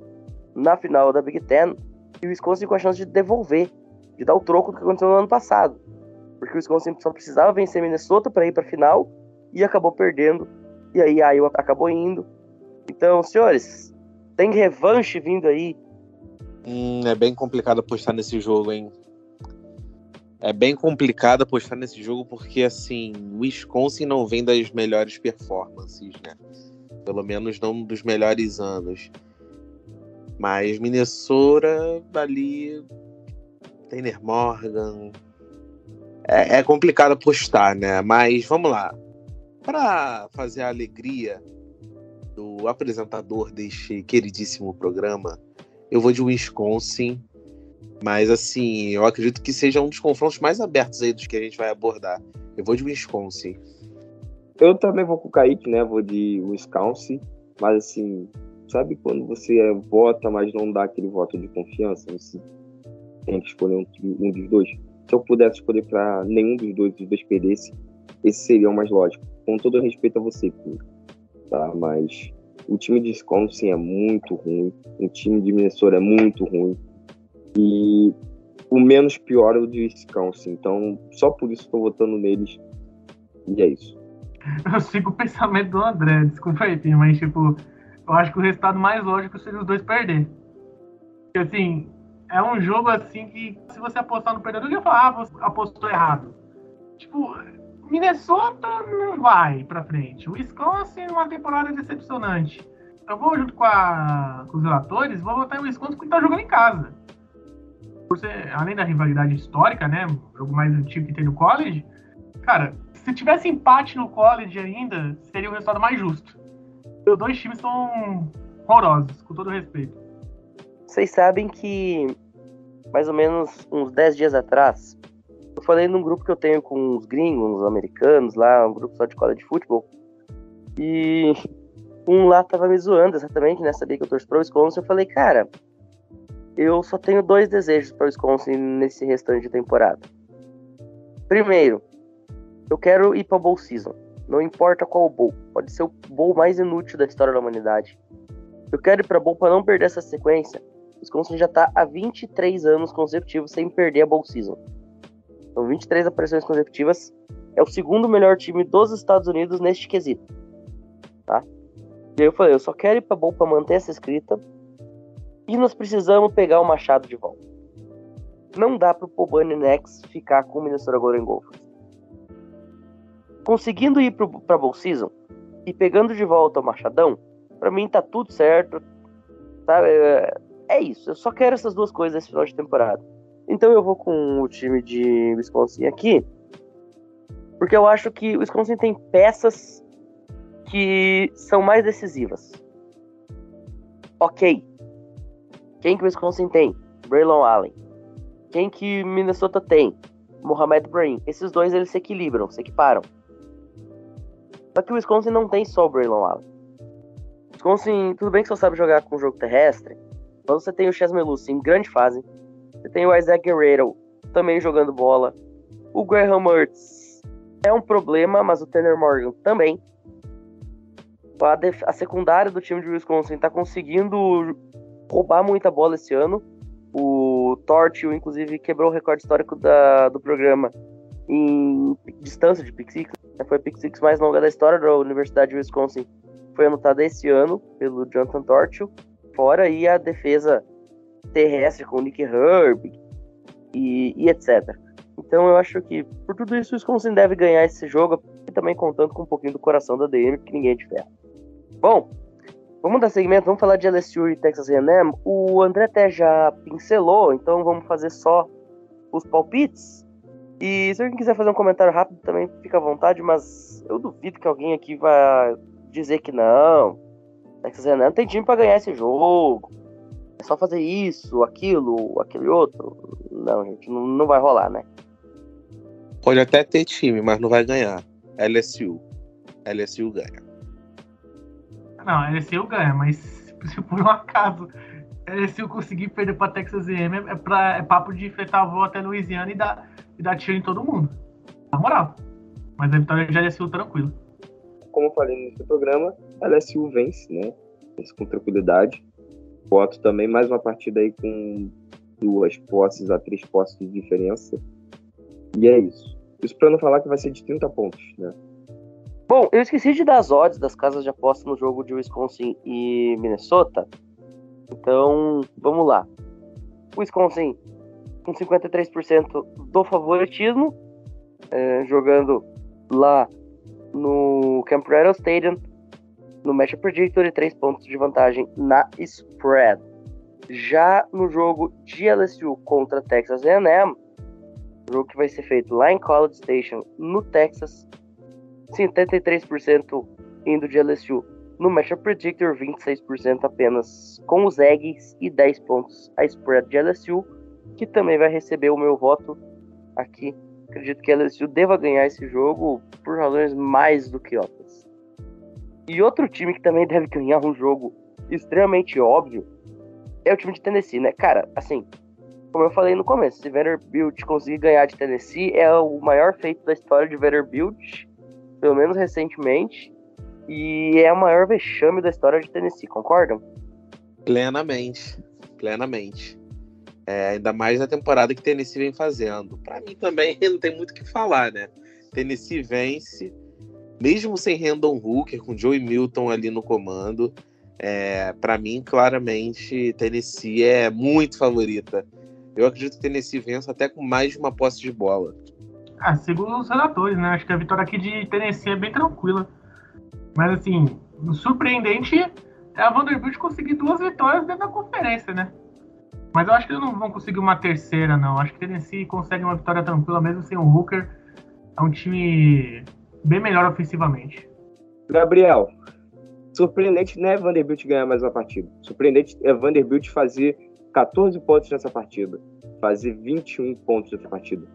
na final da Big Ten e o Wisconsin com a chance de devolver, de dar o troco do que aconteceu no ano passado. Porque o Wisconsin só precisava vencer Minnesota para ir para a final e acabou perdendo. E aí a Iowa acabou indo. Então, senhores, tem revanche vindo aí. Hum, é bem complicado apostar nesse jogo, hein? É bem complicado apostar nesse jogo porque, assim, Wisconsin não vem das melhores performances, né? Pelo menos não dos melhores anos. Mas Minnesota, dali, Tanner Morgan. É, é complicado apostar, né? Mas vamos lá. Para fazer a alegria do apresentador deste queridíssimo programa, eu vou de Wisconsin. Mas assim, eu acredito que seja um dos confrontos mais abertos aí dos que a gente vai abordar. Eu vou de Wisconsin. Eu também vou com o Kaique, né? Vou de Wisconsin. Mas assim, Sabe quando você é, vota, mas não dá aquele voto de confiança? Você tem que escolher um, um dos dois. Se eu pudesse escolher para nenhum dos dois, os dois perdesse, esse seria o mais lógico. Com todo respeito a você. Tá? Mas o time de Wisconsin é muito ruim. O time de Minnesota é muito ruim. E o menos pior é o de Wisconsin. Então, só por isso estou votando neles. E é isso. Eu sigo o pensamento do André, desculpa aí, mas tipo, eu acho que o resultado mais lógico seria os dois perder. Porque assim, é um jogo assim que se você apostar no perdedor, já falar, ah, você apostou errado. Tipo, Minnesota não vai pra frente. O Wisconsin uma temporada decepcionante. Eu vou junto com, a, com os relatores, vou votar em Wisconsin porque tá jogando em casa. Ser, além da rivalidade histórica, né? Jogo mais antigo que tem no college. Cara, se tivesse empate no college ainda, seria o resultado mais justo. Os dois times são horrorosos, com todo respeito. Vocês sabem que mais ou menos uns 10 dias atrás, eu falei num grupo que eu tenho com uns gringos, uns americanos lá, um grupo só de cola de futebol. E um lá tava me zoando exatamente, né? Sabia que eu torço pro Wisconsin. Eu falei, cara, eu só tenho dois desejos para Wisconsin nesse restante de temporada. Primeiro, eu quero ir para Bowl Season. Não importa qual bowl. Pode ser o bowl mais inútil da história da humanidade. Eu quero ir para bowl para não perder essa sequência. O Wisconsin já tá há 23 anos consecutivos sem perder a Bowl Season. São 23 aparições consecutivas. É o segundo melhor time dos Estados Unidos neste quesito. Tá? E aí eu falei, eu só quero ir para bowl para manter essa escrita. E nós precisamos pegar o Machado de volta. Não dá pro Pobani Nex ficar com o Minnesota Golden Gophers conseguindo ir para Bowl Season e pegando de volta o Machadão, para mim tá tudo certo. Sabe? É, é isso. Eu só quero essas duas coisas nesse final de temporada. Então eu vou com o time de Wisconsin aqui, porque eu acho que o Wisconsin tem peças que são mais decisivas. Ok. Quem que o Wisconsin tem? Braylon Allen. Quem que Minnesota tem? Mohamed Brahim. Esses dois eles se equilibram, se equiparam. Só que o Wisconsin não tem só o Braylon Allen. O Wisconsin, tudo bem que só sabe jogar com jogo terrestre, mas você tem o Chas Melusi em grande fase. Você tem o Isaac Guerrero também jogando bola. O Graham Mertz é um problema, mas o Tanner Morgan também. A, a secundária do time de Wisconsin está conseguindo roubar muita bola esse ano. O Tortil, inclusive, quebrou o recorde histórico da... do programa em distância de pick six. Foi a pick six mais longa da história da Universidade de Wisconsin. Foi anotada esse ano pelo Jonathan Tortil. Fora aí a defesa terrestre com o Nick Herb e, e, etc. Então eu acho que por tudo isso o Wisconsin deve ganhar esse jogo e também contando com um pouquinho do coração da DM, que ninguém é. Bom, vamos dar segmento, vamos falar de LSU e Texas A&M. O André até já pincelou, então vamos fazer só os palpites. E se alguém quiser fazer um comentário rápido também, fica à vontade, mas eu duvido que alguém aqui vá dizer que não. Texas A&M tem time para ganhar esse jogo. É só fazer isso, aquilo, aquele outro. Não, gente, não, não vai rolar, né? Pode até ter time, mas não vai ganhar. LSU. LSU ganha. Não, LSU ganha, mas se por um acaso LSU conseguir perder para Texas A&M é, pra, é papo de enfrentar a avó até Louisiana e dar e dar tiro em todo mundo. Na moral. Mas a vitória já é LSU tranquilo. Como eu falei nesse programa, a LSU vence, né? Vence com tranquilidade. Voto também mais uma partida aí com duas posses a três posses de diferença. E é isso. Isso para não falar que vai ser de 30 pontos, né? Bom, eu esqueci de dar as odds das casas de aposta no jogo de Wisconsin e Minnesota. Então, vamos lá. Wisconsin com 53% do favoritismo, é, jogando lá no Camp Rattle Stadium, no Match Predictor e 3 pontos de vantagem na spread. Já no jogo de LSU contra Texas A&M, jogo que vai ser feito lá em College Station, no Texas, 73% indo de LSU. No Matchup Predictor, 26% apenas com os Eggs e 10 pontos a spread de LSU que também vai receber o meu voto aqui. Acredito que a LSU deva ganhar esse jogo por razões mais do que óbvias. E outro time que também deve ganhar um jogo extremamente óbvio é o time de Tennessee, né? Cara, assim, como eu falei no começo, se Vanderbilt conseguir ganhar de Tennessee é o maior feito da história de Vanderbilt, pelo menos recentemente, e é o maior vexame da história de Tennessee, concordam? Plenamente, plenamente. É, ainda mais na temporada que Tennessee vem fazendo. Para mim também não tem muito o que falar, né? Tennessee vence, mesmo sem Randall Hooker, com Joey Milton ali no comando. É, para mim, claramente, Tennessee é muito favorita. Eu acredito que Tennessee vença até com mais de uma posse de bola. Ah, segundo os relatores, né? Acho que a vitória aqui de Tennessee é bem tranquila. Mas, assim, surpreendente é a Vanderbilt conseguir duas vitórias dentro da conferência, né? Mas eu acho que eles não vão conseguir uma terceira, não. Acho que Tennessee consegue uma vitória tranquila, mesmo sem o Hooker. É um time bem melhor ofensivamente. Gabriel, surpreendente não é Vanderbilt ganhar mais uma partida. Surpreendente é Vanderbilt fazer 14 pontos nessa partida. Fazer 21 pontos nessa partida.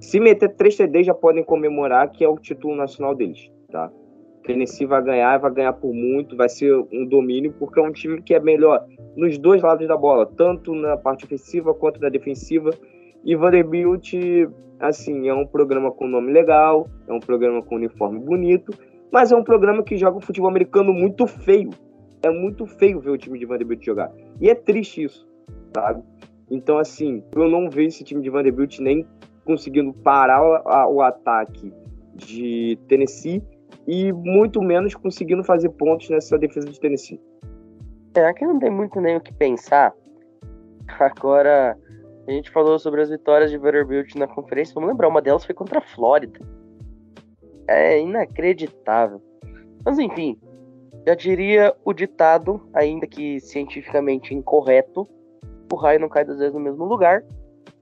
Se meter 3 TD, já podem comemorar que é o título nacional deles, tá? Tennessee vai ganhar, vai ganhar por muito, vai ser um domínio, porque é um time que é melhor nos dois lados da bola, tanto na parte ofensiva quanto na defensiva. E Vanderbilt, assim, é um programa com nome legal, é um programa com uniforme bonito, mas é um programa que joga futebol americano muito feio. É muito feio ver o time de Vanderbilt jogar. E é triste isso, sabe? Então, assim, eu não vejo esse time de Vanderbilt nem conseguindo parar o, o ataque de Tennessee e muito menos conseguindo fazer pontos nessa defesa de Tennessee. É, aqui não tem muito nem o que pensar. Agora, a gente falou sobre as vitórias de Vanderbilt na conferência. Vamos lembrar, uma delas foi contra a Flórida. É inacreditável. Mas enfim, já diria o ditado, ainda que cientificamente incorreto, o raio não cai duas vezes no mesmo lugar.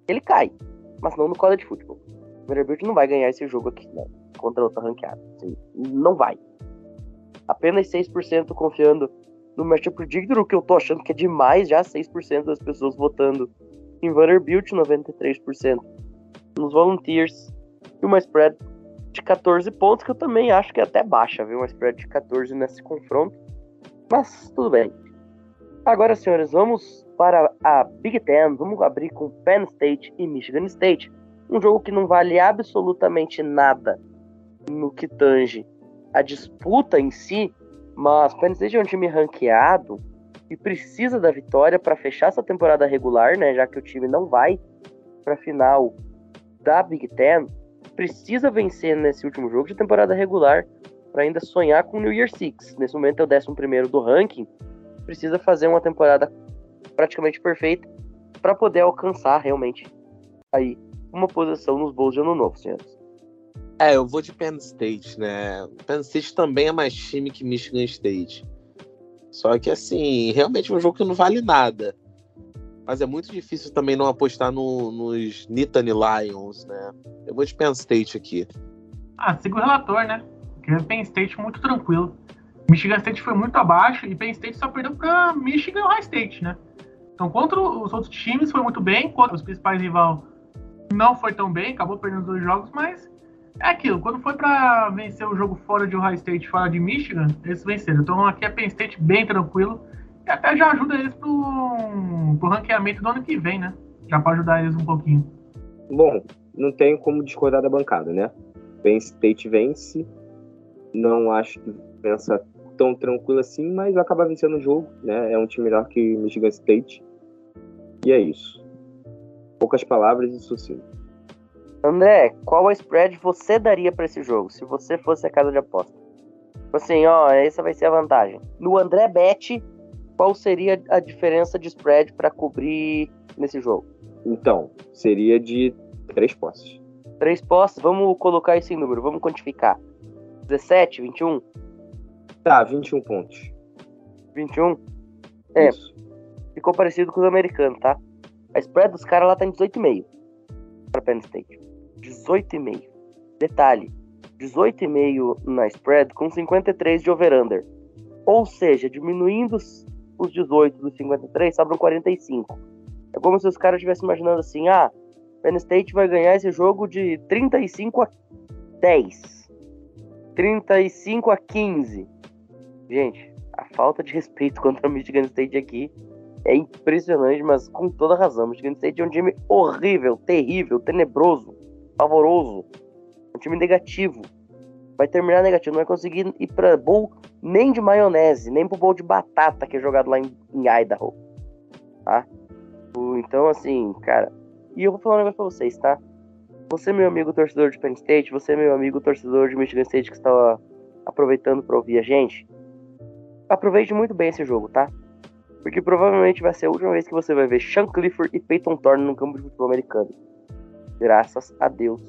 Ele cai, mas não no college de futebol. Vanderbilt não vai ganhar esse jogo aqui, não contra outra ranqueada. Assim, não vai. Apenas 6% confiando no Matchup Predictor, o que eu tô achando que é demais, já 6% das pessoas votando em Vanderbilt, 93% nos Volunteers, e uma spread de 14 pontos, que eu também acho que é até baixa, viu? Uma spread de 14 nesse confronto. Mas tudo bem. Agora, senhores, vamos para a Big Ten. Vamos abrir com Penn State e Michigan State. Um jogo que não vale absolutamente nada no que tange a disputa em si, mas Penn State é um time ranqueado e precisa da vitória para fechar essa temporada regular, né? Já que o time não vai para a final da Big Ten, precisa vencer nesse último jogo de temporada regular para ainda sonhar com o New Year Six. Nesse momento é o 11 do ranking, precisa fazer uma temporada praticamente perfeita para poder alcançar realmente aí uma posição nos bols de ano novo, senhores. É, eu vou de Penn State, né? Penn State também é mais time que Michigan State. Só que, assim, realmente é um jogo que não vale nada. Mas é muito difícil também não apostar no, nos Nittany Lions, né? Eu vou de Penn State aqui. Ah, siga o relator, né? Penn State muito tranquilo. Michigan State foi muito abaixo e Penn State só perdeu para Michigan e High State, né? Então, contra os outros times foi muito bem, contra os principais rivais não foi tão bem, acabou perdendo dois jogos, mas é aquilo, quando foi para vencer o jogo fora de Ohio State, fora de Michigan, eles venceram. Então aqui é Penn State bem tranquilo. E até já ajuda eles pro, pro ranqueamento do ano que vem, né? Já para ajudar eles um pouquinho. Bom, não tenho como discordar da bancada, né? Penn State vence. Não acho que vença tão tranquilo assim, mas acaba vencendo o jogo, né? É um time melhor que Michigan State. E é isso. Poucas palavras e sucinto. André, qual a spread você daria para esse jogo, se você fosse a casa de aposta? Tipo assim, ó, essa vai ser a vantagem. No André Bet, qual seria a diferença de spread para cobrir nesse jogo? Então, seria de três posses. Três posses, vamos colocar esse número, vamos quantificar. 17, 21? Tá, 21 pontos. 21? É. Isso. Ficou parecido com os americanos, tá? A spread dos caras lá tá em 18,5 para Penn State. 18,5. Detalhe, 18,5 na spread com 53 de over-under. Ou seja, diminuindo os 18 dos 53, sobram 45. É como se os caras estivessem imaginando assim: ah, Penn State vai ganhar esse jogo de 35 a 10. 35 a 15. Gente, a falta de respeito contra o Michigan State aqui é impressionante, mas com toda razão. Michigan State é um time horrível, terrível, tenebroso pavoroso. Um time negativo. Vai terminar negativo. Não vai conseguir ir pra bowl nem de maionese, nem pro bowl de batata que é jogado lá em, em Idaho. Tá? Então, assim, cara. E eu vou falar um negócio pra vocês, tá? Você, meu amigo torcedor de Penn State, você, meu amigo torcedor de Michigan State que está aproveitando para ouvir a gente, aproveite muito bem esse jogo, tá? Porque provavelmente vai ser a última vez que você vai ver Sean Clifford e Peyton Thorne no campo de futebol americano. Graças a Deus.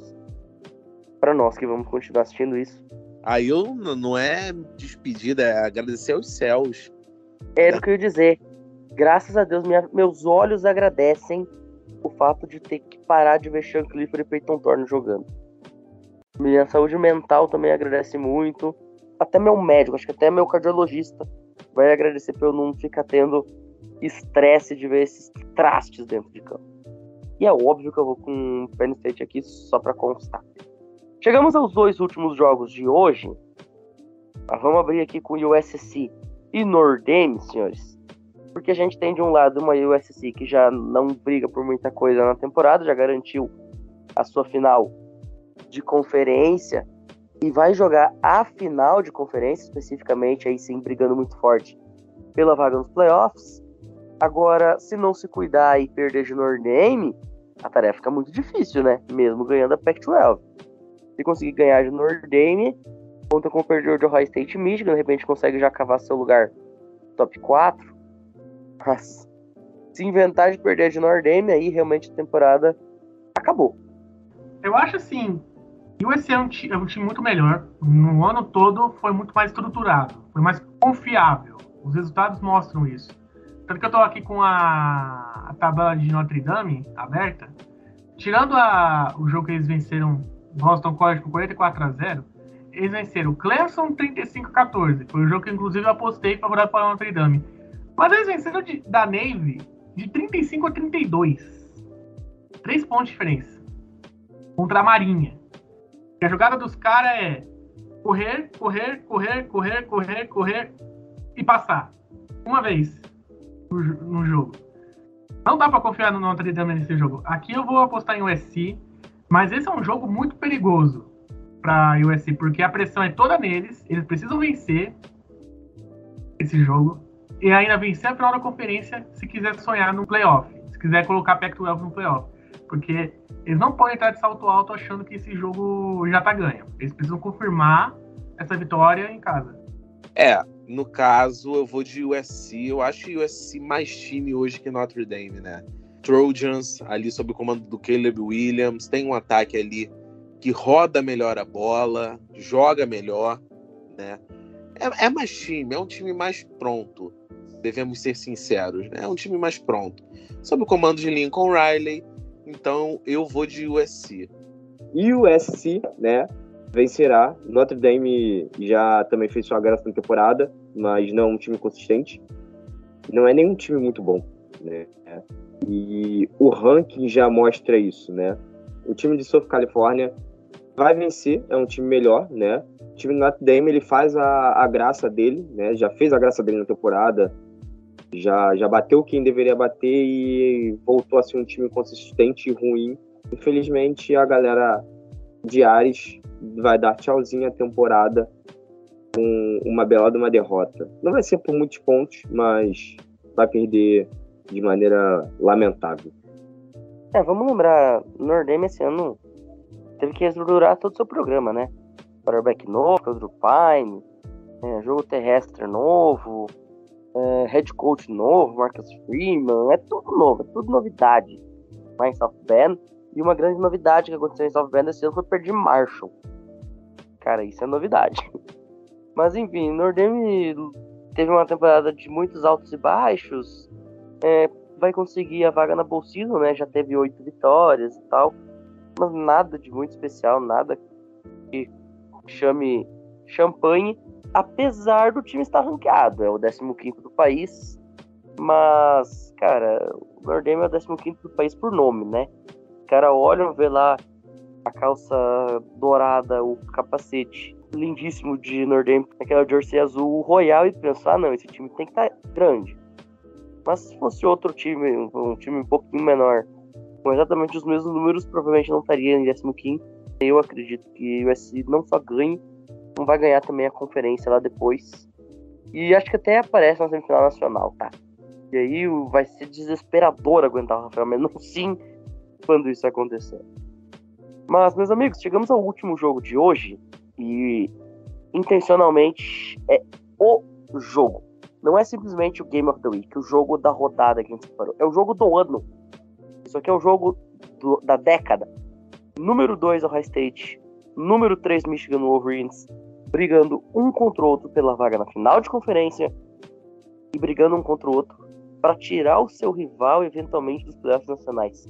Para nós que vamos continuar assistindo isso. Aí eu não é despedida, é agradecer aos céus. Era o que eu ia dizer. Graças a Deus, minha, meus olhos agradecem o fato de ter que parar de ver Sean Clifford e Peyton Thorne jogando. Minha saúde mental também agradece muito. Até meu médico, acho que até meu cardiologista vai agradecer por eu não ficar tendo estresse de ver esses trastes dentro de campo. E é óbvio que eu vou com Penn State aqui só para constar. Chegamos aos dois últimos jogos de hoje. Ah, vamos abrir aqui com USC e Nordame, senhores. Porque a gente tem de um lado uma USC que já não briga por muita coisa na temporada, já garantiu a sua final de conferência e vai jogar a final de conferência, especificamente, aí sim, brigando muito forte pela vaga nos playoffs. Agora, se não se cuidar e perder de Nordame, a tarefa fica muito difícil, né? Mesmo ganhando a Pac-12. Se conseguir ganhar de Nordame, conta com o perdedor de Ohio State Michigan, de repente consegue já cavar seu lugar top 4. Mas se inventar de perder de Nordame, aí realmente a temporada acabou. Eu acho assim, o USC é um, é um time muito melhor. No ano todo foi muito mais estruturado, foi mais confiável. Os resultados mostram isso. Tanto que eu tô aqui com a, a tabela de Notre Dame aberta. Tirando a, o jogo que eles venceram Boston College por 44 a 0 eles venceram Clemson 35 a 14. Foi o jogo que inclusive eu apostei favorável para Notre Dame. Mas eles venceram de, da Navy de 35 a 32. Três pontos de diferença. Contra a Marinha. E a jogada dos caras é correr, correr, correr, correr, correr, correr e passar. Uma vez no, jogo. Não dá para confiar no Notre Dame nesse jogo. Aqui eu vou apostar em USC, mas esse é um jogo muito perigoso para USC, porque a pressão é toda neles, eles precisam vencer esse jogo e ainda vencer a final da conferência se quiser sonhar no playoff, se quiser colocar Pac-12 no playoff, porque eles não podem entrar de salto alto achando que esse jogo já tá ganho. Eles precisam confirmar essa vitória em casa. É, no caso, eu vou de USC. Eu acho USC mais time hoje que Notre Dame, né? Trojans, ali sob o comando do Caleb Williams, tem um ataque ali que roda melhor a bola, joga melhor, né? É, é mais time, é um time mais pronto devemos ser sinceros, né? É um time mais pronto. Sob o comando de Lincoln Riley, então eu vou de USC. O USC, né, vencerá. Notre Dame já também fez sua graça na temporada, mas não é um time consistente. Não é nenhum time muito bom, né? E o ranking já mostra isso, né? O time de South California vai vencer, é um time melhor, né? O time do Notre Dame ele faz a, a graça dele, né? Já fez a graça dele na temporada, já, já bateu quem deveria bater e voltou a ser um time consistente e ruim. Infelizmente, a galera de Ares vai dar tchauzinho à temporada com uma bela de uma derrota. Não vai ser por muitos pontos, mas vai perder de maneira lamentável. É, vamos lembrar, Nordem esse ano teve que reestruturar todo o seu programa, né? Quarterback novo, Pedro Pine, é, jogo terrestre novo, é, head coach novo, Marcus Freeman, é tudo novo, é tudo novidade em South Bend. E uma grande novidade que aconteceu em South Bend esse ano foi perder Marshall. Cara, isso é novidade. Mas enfim, Nordame teve uma temporada de muitos altos e baixos. É, vai conseguir a vaga na Bowl Season, né? Já teve oito vitórias e tal. Mas nada de muito especial, nada que chame champanhe apesar do time estar ranqueado, é o 15 do país, mas, cara, o Nordame é o 15 do país por nome, né? O cara olha, vê lá a calça dourada, o capacete lindíssimo de Nordame, aquela jersey azul royal e pensa, ah, não, esse time tem que estar tá grande. Mas se fosse outro time, um time um pouquinho menor, com exatamente os mesmos números, provavelmente não estaria em 15. Eu acredito que o USC não só ganhe, não vai ganhar também a conferência lá depois. E acho que até aparece na semifinal nacional, tá? E aí vai ser desesperador aguentar o Rafael Melo sim quando isso acontecer. Mas, meus amigos, chegamos ao último jogo de hoje e intencionalmente é o jogo. Não é simplesmente o Game of the Week, o jogo da rodada que a gente separou. É o jogo do ano. Isso aqui é o jogo do, da década. Número 2, Ohio State. Número 3, Michigan Wolverines. Brigando um contra o outro pela vaga na final de conferência. E brigando um contra o outro para tirar o seu rival eventualmente dos playoffs nacionais.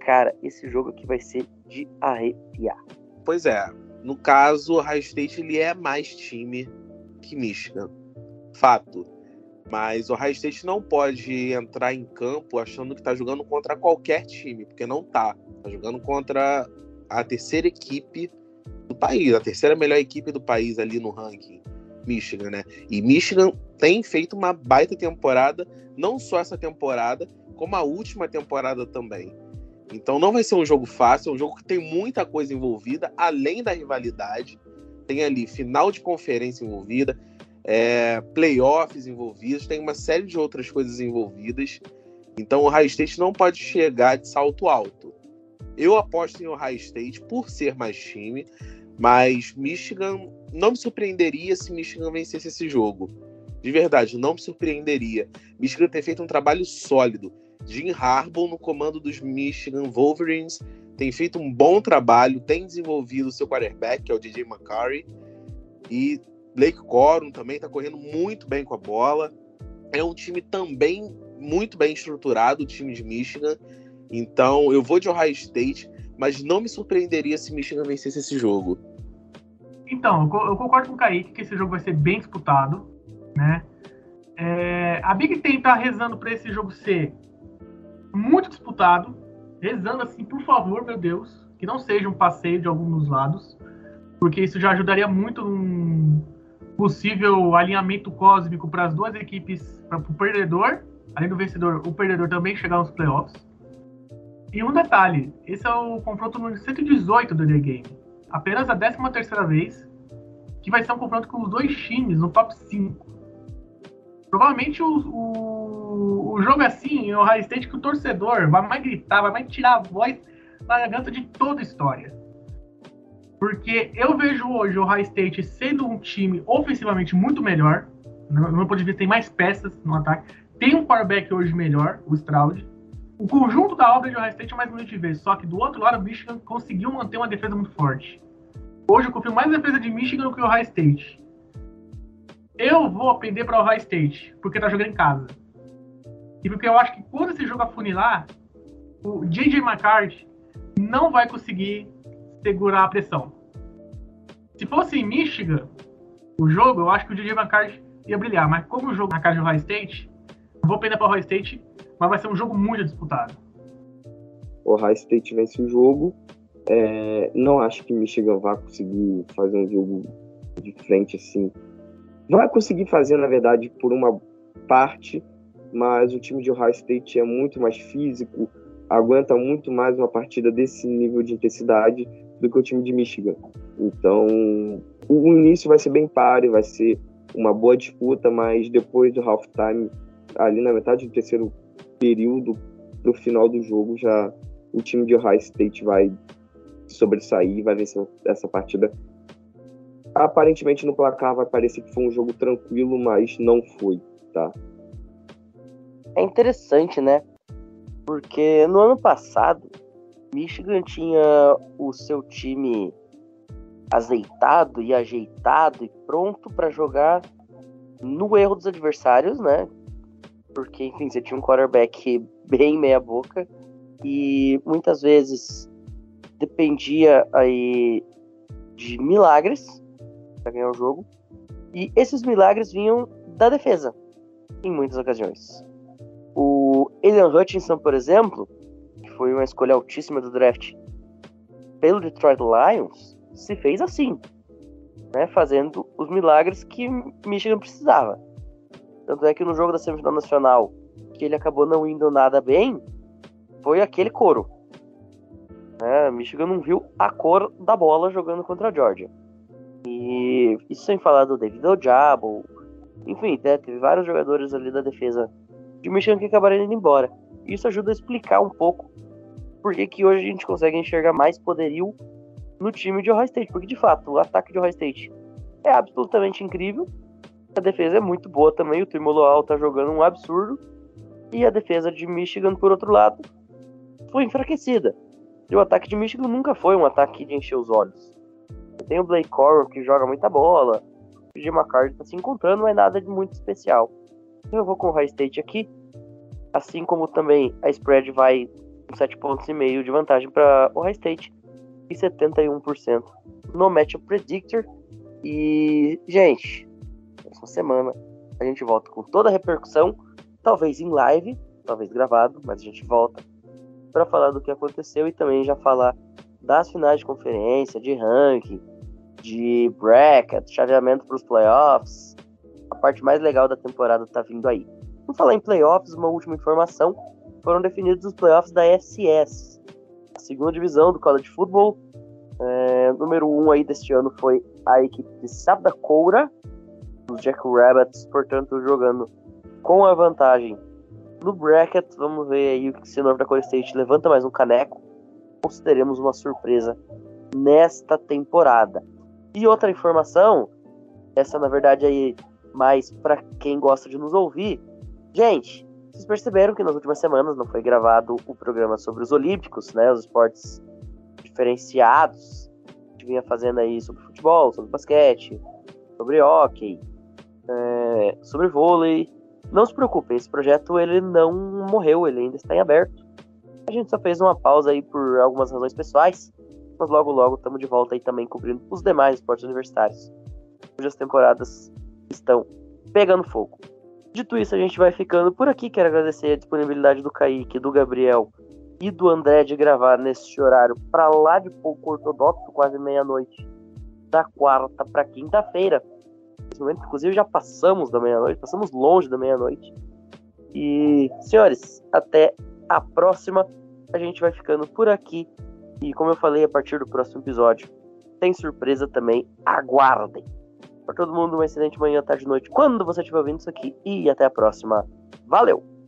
Cara, esse jogo aqui vai ser de arrepiar. Pois é. No caso, o Ohio State ele é mais time que Michigan. Fato. Mas o Ohio State não pode entrar em campo achando que está jogando contra qualquer time, porque não tá. Tá jogando contra a terceira equipe do país, a terceira melhor equipe do país ali no ranking, Michigan, né? E Michigan tem feito uma baita temporada, não só essa temporada, como a última temporada também. Então não vai ser um jogo fácil, é um jogo que tem muita coisa envolvida, além da rivalidade. Tem ali final de conferência envolvida, é, playoffs envolvidos, tem uma série de outras coisas envolvidas. Então o Ohio State não pode chegar de salto alto. Eu aposto em Ohio State por ser mais time, mas Michigan não me surpreenderia se Michigan vencesse esse jogo. De verdade, não me surpreenderia. Michigan tem feito um trabalho sólido. Jim Harbaugh no comando dos Michigan Wolverines tem feito um bom trabalho, tem desenvolvido o seu quarterback, que é o DJ McCurry, e Blake Corum também está correndo muito bem com a bola. É um time também muito bem estruturado, o time de Michigan. Então eu vou de Ohio State, mas não me surpreenderia se Michigan vencesse esse jogo. Então, eu concordo com o Kaique que esse jogo vai ser bem disputado, né? É, a Big Ten tá rezando para esse jogo ser muito disputado, rezando assim, por favor, meu Deus, que não seja um passeio de algum dos lados, porque isso já ajudaria muito num possível alinhamento cósmico para as duas equipes, para o perdedor, além do vencedor, o perdedor também chegar nos playoffs. E um detalhe, esse é o confronto número 118 do The Game. Apenas a 13 terceira vez que vai ser um confronto com os dois times no top 5. Provavelmente o, o, o jogo é assim, o High State, que o torcedor vai mais gritar, vai mais tirar a voz da garganta de toda a história. Porque eu vejo hoje o High State sendo um time ofensivamente muito melhor. No meu ponto de vista, tem mais peças no ataque. Tem um quarterback hoje melhor, o Stroud. O conjunto da obra de Ohio State é mais bonito de ver, só que do outro lado o Michigan conseguiu manter uma defesa muito forte. Hoje eu confio mais na defesa de Michigan do que o Ohio State. Eu vou aprender para Ohio State, porque tá jogando em casa. E porque eu acho que quando esse jogo afunilar, o J.J. McCarthy não vai conseguir segurar a pressão. Se fosse em Michigan, o jogo, eu acho que o J.J. McCarthy ia brilhar. Mas como o jogo na casa de Ohio State, vou aprender para Ohio State, mas vai ser um jogo muito disputado. O Ohio State vence o jogo. É, não acho que Michigan vá conseguir fazer um jogo de frente assim vai conseguir fazer, na verdade, por uma parte, mas o time de Ohio State é muito mais físico, aguenta muito mais uma partida desse nível de intensidade do que o time de Michigan. Então, o início vai ser bem páreo, vai ser uma boa disputa, mas depois do halftime, ali na metade do terceiro período, no final do jogo, já o time de Ohio State vai sobressair, vai vencer essa partida Aparentemente no placar vai parecer que foi um jogo tranquilo, mas não foi, tá? É interessante, né? Porque no ano passado, Michigan tinha o seu time azeitado e ajeitado e pronto para jogar no erro dos adversários, né? Porque, enfim, você tinha um quarterback bem meia-boca e muitas vezes dependia aí de milagres para ganhar o jogo. E esses milagres vinham da defesa, em muitas ocasiões. O Elian Hutchinson, por exemplo, que foi uma escolha altíssima do draft pelo Detroit Lions, se fez assim, né, fazendo os milagres que Michigan precisava. Tanto é que no jogo da semifinal nacional, que ele acabou não indo nada bem, foi aquele coro. Né, Michigan não viu a cor da bola jogando contra a Georgia. E isso sem falar do David Ojabo. Enfim, né, teve vários jogadores ali da defesa de Michigan que acabaram indo embora. Isso ajuda a explicar um pouco por que, que hoje a gente consegue enxergar mais poderio no time de Ohio State. Porque, de fato, o ataque de Ohio State é absolutamente incrível. A defesa é muito boa também. O Trimoloal tá jogando um absurdo. E a defesa de Michigan, por outro lado, foi enfraquecida. E o ataque de Michigan nunca foi um ataque de encher os olhos. Tem o Blake Coral que joga muita bola. O Jim McCarthy tá se encontrando, mas nada de muito especial. Eu vou com o High State aqui. Assim como também a spread vai com 7 pontos e meio de vantagem para o High State e 71% no Matchup Predictor. E, gente, essa semana a gente volta com toda a repercussão, talvez em live, talvez gravado, mas a gente volta para falar do que aconteceu e também já falar das finais de conferência, de ranking, de bracket, chaveamento para os playoffs. A parte mais legal da temporada tá vindo aí. Vamos falar em playoffs, uma última informação. Foram definidos os playoffs da FCS, a segunda divisão do college football. É, número um aí deste ano foi a equipe de Sabdacoura, os Jack Rabbits, portanto, jogando com a vantagem no bracket. Vamos ver aí se o North Dakota State levanta mais um caneco ou se teremos uma surpresa nesta temporada. E outra informação, essa na verdade aí mais para quem gosta de nos ouvir. Gente, vocês perceberam que nas últimas semanas não foi gravado o programa sobre os Olímpicos, né? Os esportes diferenciados. A gente vinha fazendo aí sobre futebol, sobre basquete, sobre hockey, é, sobre vôlei. Não se preocupem, esse projeto ele não morreu, ele ainda está em aberto. A gente só fez uma pausa aí por algumas razões pessoais, mas logo logo estamos de volta aí também cobrindo os demais esportes universitários, cujas temporadas estão pegando fogo. Dito isso, a gente vai ficando por aqui. Quero agradecer a disponibilidade do Kaique, do Gabriel e do André de gravar nesse horário para lá de pouco ortodoxo, quase meia-noite, da quarta para quinta-feira. Nesse momento, inclusive, já passamos da meia-noite, passamos longe da meia-noite. E, senhores, até a próxima. A gente vai ficando por aqui. E como eu falei, a partir do próximo episódio, tem surpresa também. Aguardem. Para todo mundo, uma excelente manhã, tarde, noite, quando você estiver ouvindo isso aqui. E até a próxima. Valeu!